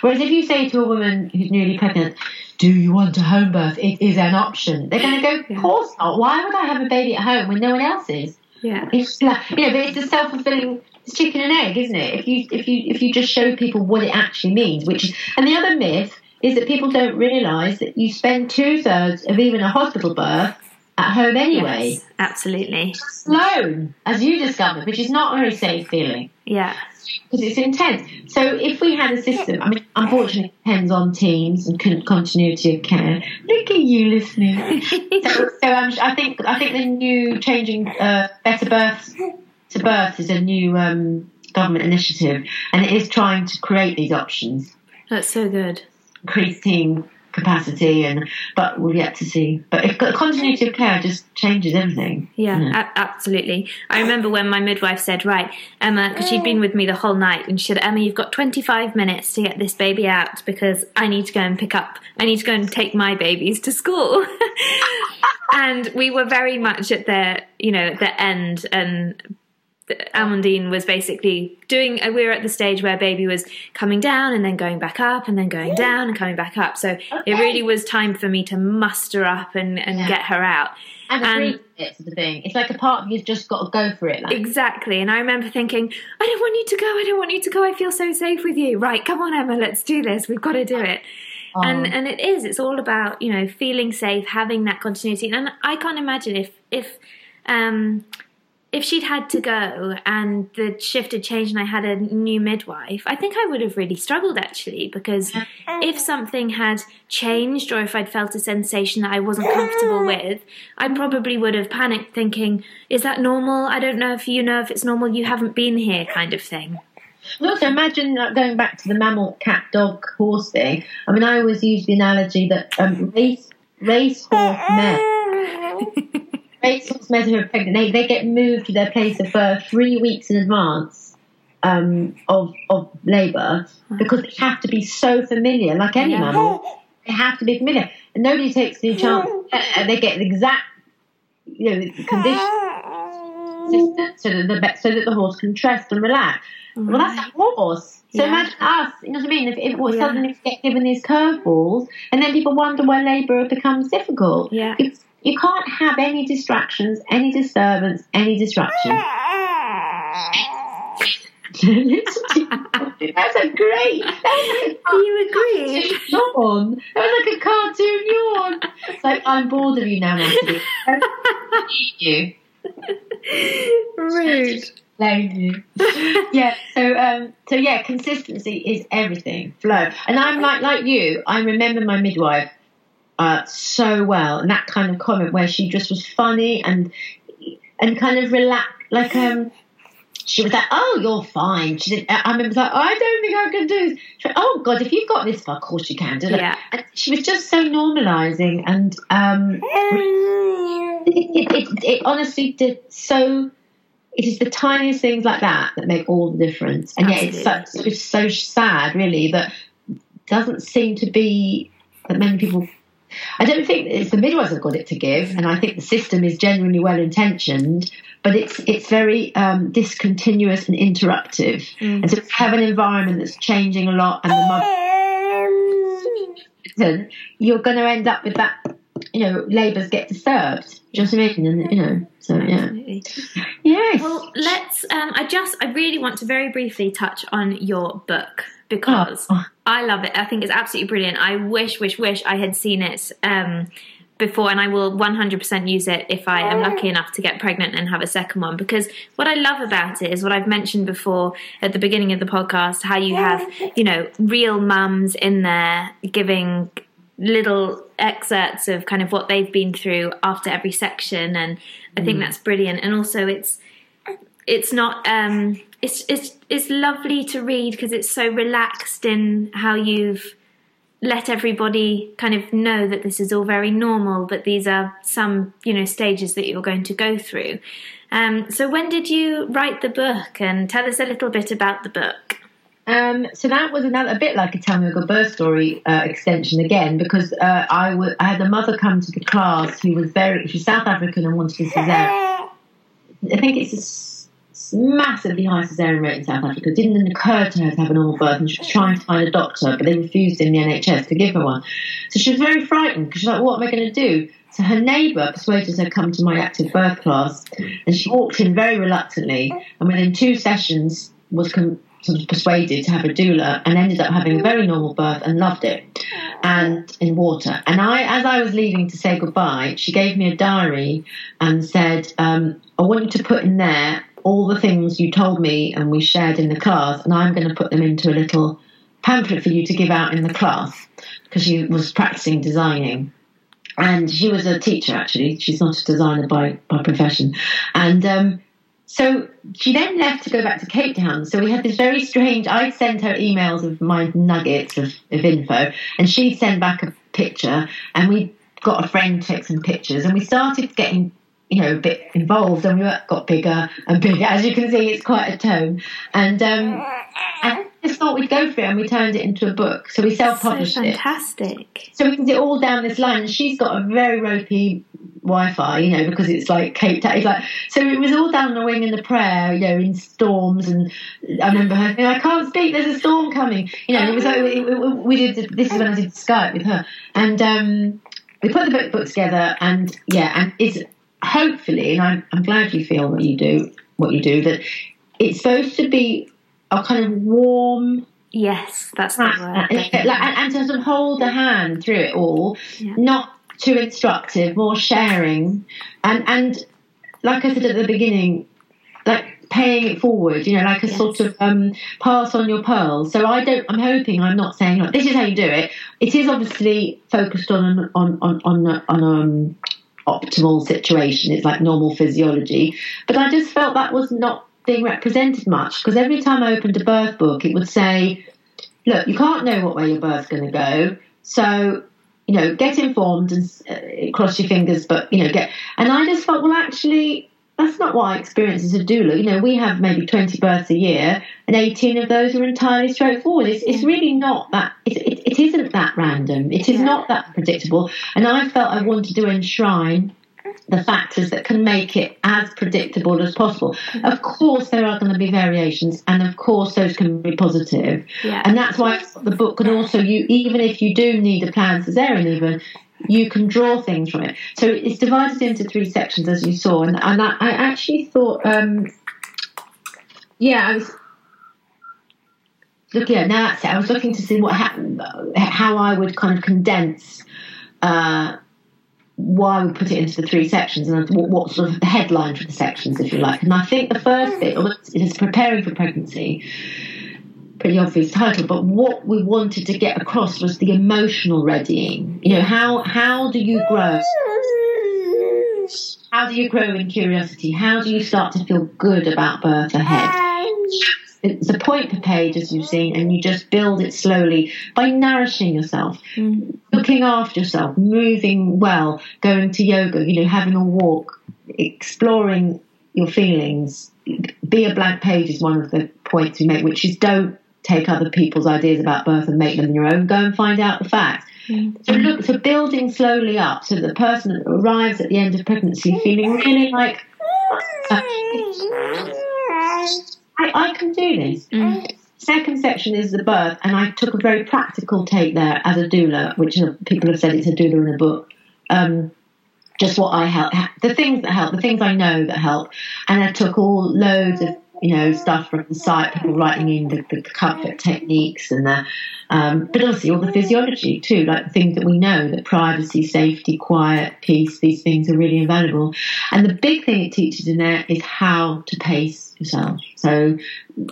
Whereas if you say to a woman who's newly pregnant, "Do you want a home birth? It is an option." They're going to go, "Of course not. Why would I have a baby at home when no one else is?" Yeah. It's like, you know, but it's a self fulfilling it's chicken and egg, isn't it? If you if you if you just show people what it actually means, which is and the other myth is that people don't realise that you spend two thirds of even a hospital birth at home anyway. Yes, absolutely. Alone, as you discovered, which is not a very safe feeling Yeah. Because it's intense. So if we had a system, I mean, unfortunately, it depends on teams and continuity of care. Look at you listening. so, so um, I think I think the new changing uh, better births to birth is a new um, government initiative, and it is trying to create these options, That's so good. increase team capacity, and but we've yet to see. But if continuity of care just changes everything. Yeah, a- absolutely. I remember when my midwife said, "Right, Emma," because she'd been with me the whole night, and she said, "Emma, you've got 25 minutes to get this baby out because I need to go and pick up. I need to go and take my babies to school." and we were very much at the, you know, at the end, and Amandine was basically doing. uh, We were at the stage where baby was coming down and then going back up and then going down and coming back up. So it really was time for me to muster up and, and Yeah. get her out. And the And- of the thing. It's like a part of you's just got to go for it. Like, Exactly. And I remember thinking, I don't want you to go. I don't want you to go. I feel so safe with you. Right, come on, Emma, let's do this. We've got to do it. Oh. And and it is. It's all about, you know, feeling safe, having that continuity. And I can't imagine if if um if she'd had to go and the shift had changed and I had a new midwife, I think I would have really struggled actually because if something had changed or if I'd felt a sensation that I wasn't comfortable with, I probably would have panicked thinking, is that normal? I don't know if you know if it's normal, you haven't been here kind of thing. And also, imagine like, going back to the mammal, cat, dog, horse thing. I mean, I always use the analogy that um, race, race horse mares, race horse mares who are pregnant, they, they get moved to their place of birth three weeks in advance um, of of labour because they have to be so familiar, like any Yeah. mammal. They have to be familiar, and nobody takes the chance. Uh, they get the exact, you know, condition so that the so that the horse can rest and relax. Well, that's a horse. So Yeah. imagine us. You know what I mean? If, if we Yeah. suddenly get given these curveballs, and then people wonder why labour becomes difficult. Yeah. You, you can't have any distractions, any disturbance, any disruption. That's a great. Do you agree? Yawn. That was like a cartoon yawn. It's like I'm bored of you now, Natalie. You. Rude. Blame you. yeah. So um. So yeah, consistency is everything. Flow. And I'm like like you. I remember my midwife uh so well, and that kind of comment where she just was funny and and kind of relaxed, like um. she was like, "Oh, you're fine." She said, "I remember like, I don't think I can do this." Went, "Oh God, if you've got this far, of course you can." Yeah. And she was just so normalising, and um, it, it, it, it honestly did so. It is the tiniest things like that that make all the difference, and yet it's so, it's so sad, really, that doesn't seem to be that many people. I don't think it's the midwives have got it to give, and I think the system is genuinely well intentioned, but it's it's very um, discontinuous and interruptive, Mm. and so have an environment that's changing a lot, and the mother, you're going to end up with that. You know, labours get disturbed. Do you know what I mean? And you know, so yeah, Absolutely. yes. Well, let's. Um, I just, I really want to very briefly touch on your book because Oh. I love it. I think it's absolutely brilliant. I wish, wish, wish I had seen it um, before, and I will 100% use it if I am lucky enough to get pregnant and have a second one. Because what I love about it is what I've mentioned before at the beginning of the podcast how you have, you know, real mums in there giving little excerpts of kind of what they've been through after every section and I think that's brilliant. And also it's it's not um it's it's it's lovely to read because it's so relaxed in how you've let everybody kind of know that this is all very normal but these are some you know stages that you're going to go through. Um so when did you write the book? And tell us a little bit about the book Um, so that was another a bit like a Tell Me a Good Birth Story uh, extension again because uh, I I had a mother come to the class who was very she's South African and wanted a cesarean. I think it's a s- massively high cesarean rate in South Africa. It didn't occur to her to have a normal birth, and she was trying to find a doctor, but they refused in the NHS to give her one. So she was very frightened because she's like, "What am I going to do?" So her neighbour persuaded her to come to my active birth class, and she walked in very reluctantly, and within two sessions was sort of persuaded to have a doula, and ended up having a very normal birth and loved it, and in water. And I, as I was leaving to say goodbye, she gave me a diary and said, um, "I want you to put in there all the things you told me and we shared in the class, and I'm going to put them into a little pamphlet for you to give out in the class." Because she was practicing designing and she was a teacher actually. She's not a designer by, by profession. And um, so she then left to go back to Cape Town. So we had this very strange. I sent her emails of my nuggets of, of info, and she'd send back a picture, and we got a friend to take some pictures, and we started getting. You know, a bit involved, and we got bigger and bigger. As you can see, it's quite a tome, and um, I just thought we'd go for it, and we turned it into a book. So we self-published it. fantastic So we did it all down this line. And she's got a very ropey Wi-Fi, you know, because it's like Cape Town. It's like so it was all down the wing in the prayer, you know, in storms. And I remember her saying, "I can't speak. There's a storm coming." You know, it was like we did. This is when I did Skype with her, and um, we put the book, book together. And yeah, and it's hopefully, and I'm, I'm glad you feel what you do, what you do, that it's supposed to be a kind of warm yes that's the and, word like, and, and to sort of hold the hand through it all, Yeah. not too instructive, more sharing, and and like I said at the beginning, like paying it forward, you know, like a Yes. sort of um, pass on your pearls. So I don't. I'm hoping. I'm not saying like this is how you do it. It is obviously focused on on on on on um optimal situation. It's like normal physiology, but I just felt that was not being represented much because every time I opened a birth book, it would say look, you can't know what way your birth's going to go, so you know, get informed and uh, cross your fingers, but you know, get. And I just felt, well, actually, that's not what I experience as a doula. You know, we have maybe twenty births a year, and eighteen of those are entirely straightforward. It's, it's really not that. It, it, it isn't that random. It is Yeah. not that predictable. And I felt I wanted to enshrine the factors that can make it as predictable as possible. Of course, there are going to be variations, and of course, those can be positive. yeah And that's why the book can also you even if you do need a planned cesarean even you can draw things from it. So it's divided into three sections as you saw, and, and I, I actually thought, um, yeah, I was looking at now. I was looking to see what happened, how I would kind of condense. Uh, why we put it into the three sections and what, what sort of the headline for the sections, if you like. And I think the first bit is preparing for pregnancy pretty obvious title, but what we wanted to get across was the emotional readying. You know, how how do you grow? How do you grow in curiosity? How do you start to feel good about birth ahead? It's a point per page, as you've seen, and you just build it slowly by nourishing yourself, mm. looking after yourself, moving well, going to yoga, you know, having a walk, exploring your feelings. Be a blank page is one of the points we make, which is don't take other people's ideas about birth and make them your own. Go and find out the facts. Mm-hmm. So look, so building slowly up so the person arrives at the end of pregnancy feeling really like uh, I, I, can do this. Mm. Second section is the birth, and I took a very practical take there as a doula, which people have said it's a doula in a book. Um, just what I help, the things that help, the things I know that help, and I took all loads of you know, stuff from the site, people writing in the, the comfort techniques and the, um, but also all the physiology too, like the things that we know that privacy, safety, quiet, peace, these things are really invaluable. And the big thing it teaches in there is how to pace yourself. So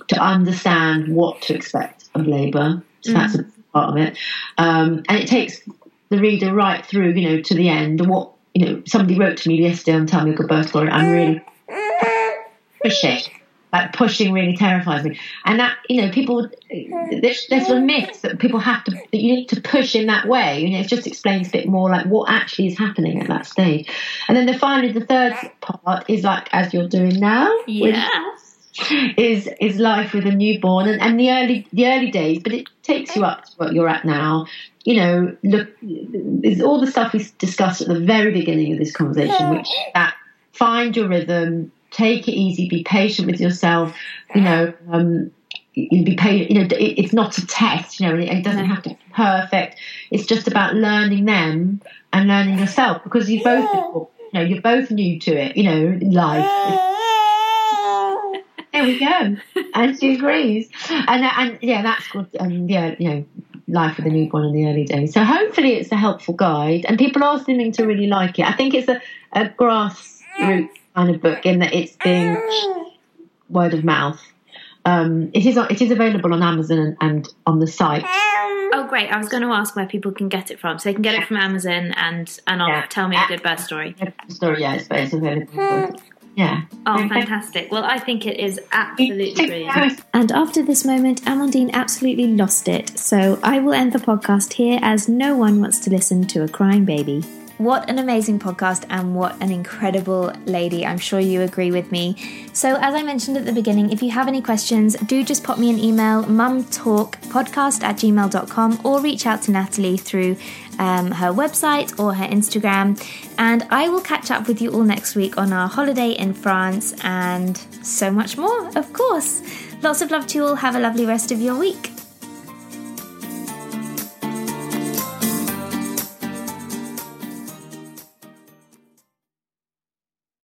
to understand what to expect of labour. So mm. that's a part of it. Um, and it takes the reader right through, you know, to the end. What, you know, somebody wrote to me yesterday and telling me a good birth story. I'm really pushing like pushing really terrifies me. And that, you know, people, there's, there's a myth that people have to, that you need to push in that way. You know, it just explains a bit more like what actually is happening at that stage. And then the finally, the third part is like, as you're doing now. Yeah. Is is life with a newborn and, and the early the early days, but it takes you up to what you're at now. You know, look, there's all the stuff we discussed at the very beginning of this conversation, which that find your rhythm, take it easy, be patient with yourself. You know, um, you be paid. You know, it, it's not a test. You know, it, it doesn't have to be perfect. It's just about learning them and learning yourself because you both, you know, you're both new to it. You know, life. There we go, and she agrees, and and yeah, that's good. And yeah, you know, life with a newborn in the early days. So hopefully, it's a helpful guide, and people are seeming to really like it. I think it's a, a grassroots kind of book in that it's been ah. word of mouth. Um, it is it is available on Amazon and, and, on the site. Ah. Oh, great! I was going to ask where people can get it from, so they can get it from Amazon and and I'll yeah. tell me a good birth story. Story, yeah, it's, it's available. Ah. Yeah. Oh, fantastic. Well, I think it is absolutely brilliant. And after this moment, Amandine absolutely lost it. So I will end the podcast here as no one wants to listen to a crying baby. What an amazing podcast and what an incredible lady. I'm sure you agree with me. So, as I mentioned at the beginning, if you have any questions, do just pop me an email, mumtalkpodcast at gmail.com, or reach out to Natalie through um, her website or her Instagram. And I will catch up with you all next week on our holiday in France and so much more, of course. Lots of love to you all. Have a lovely rest of your week.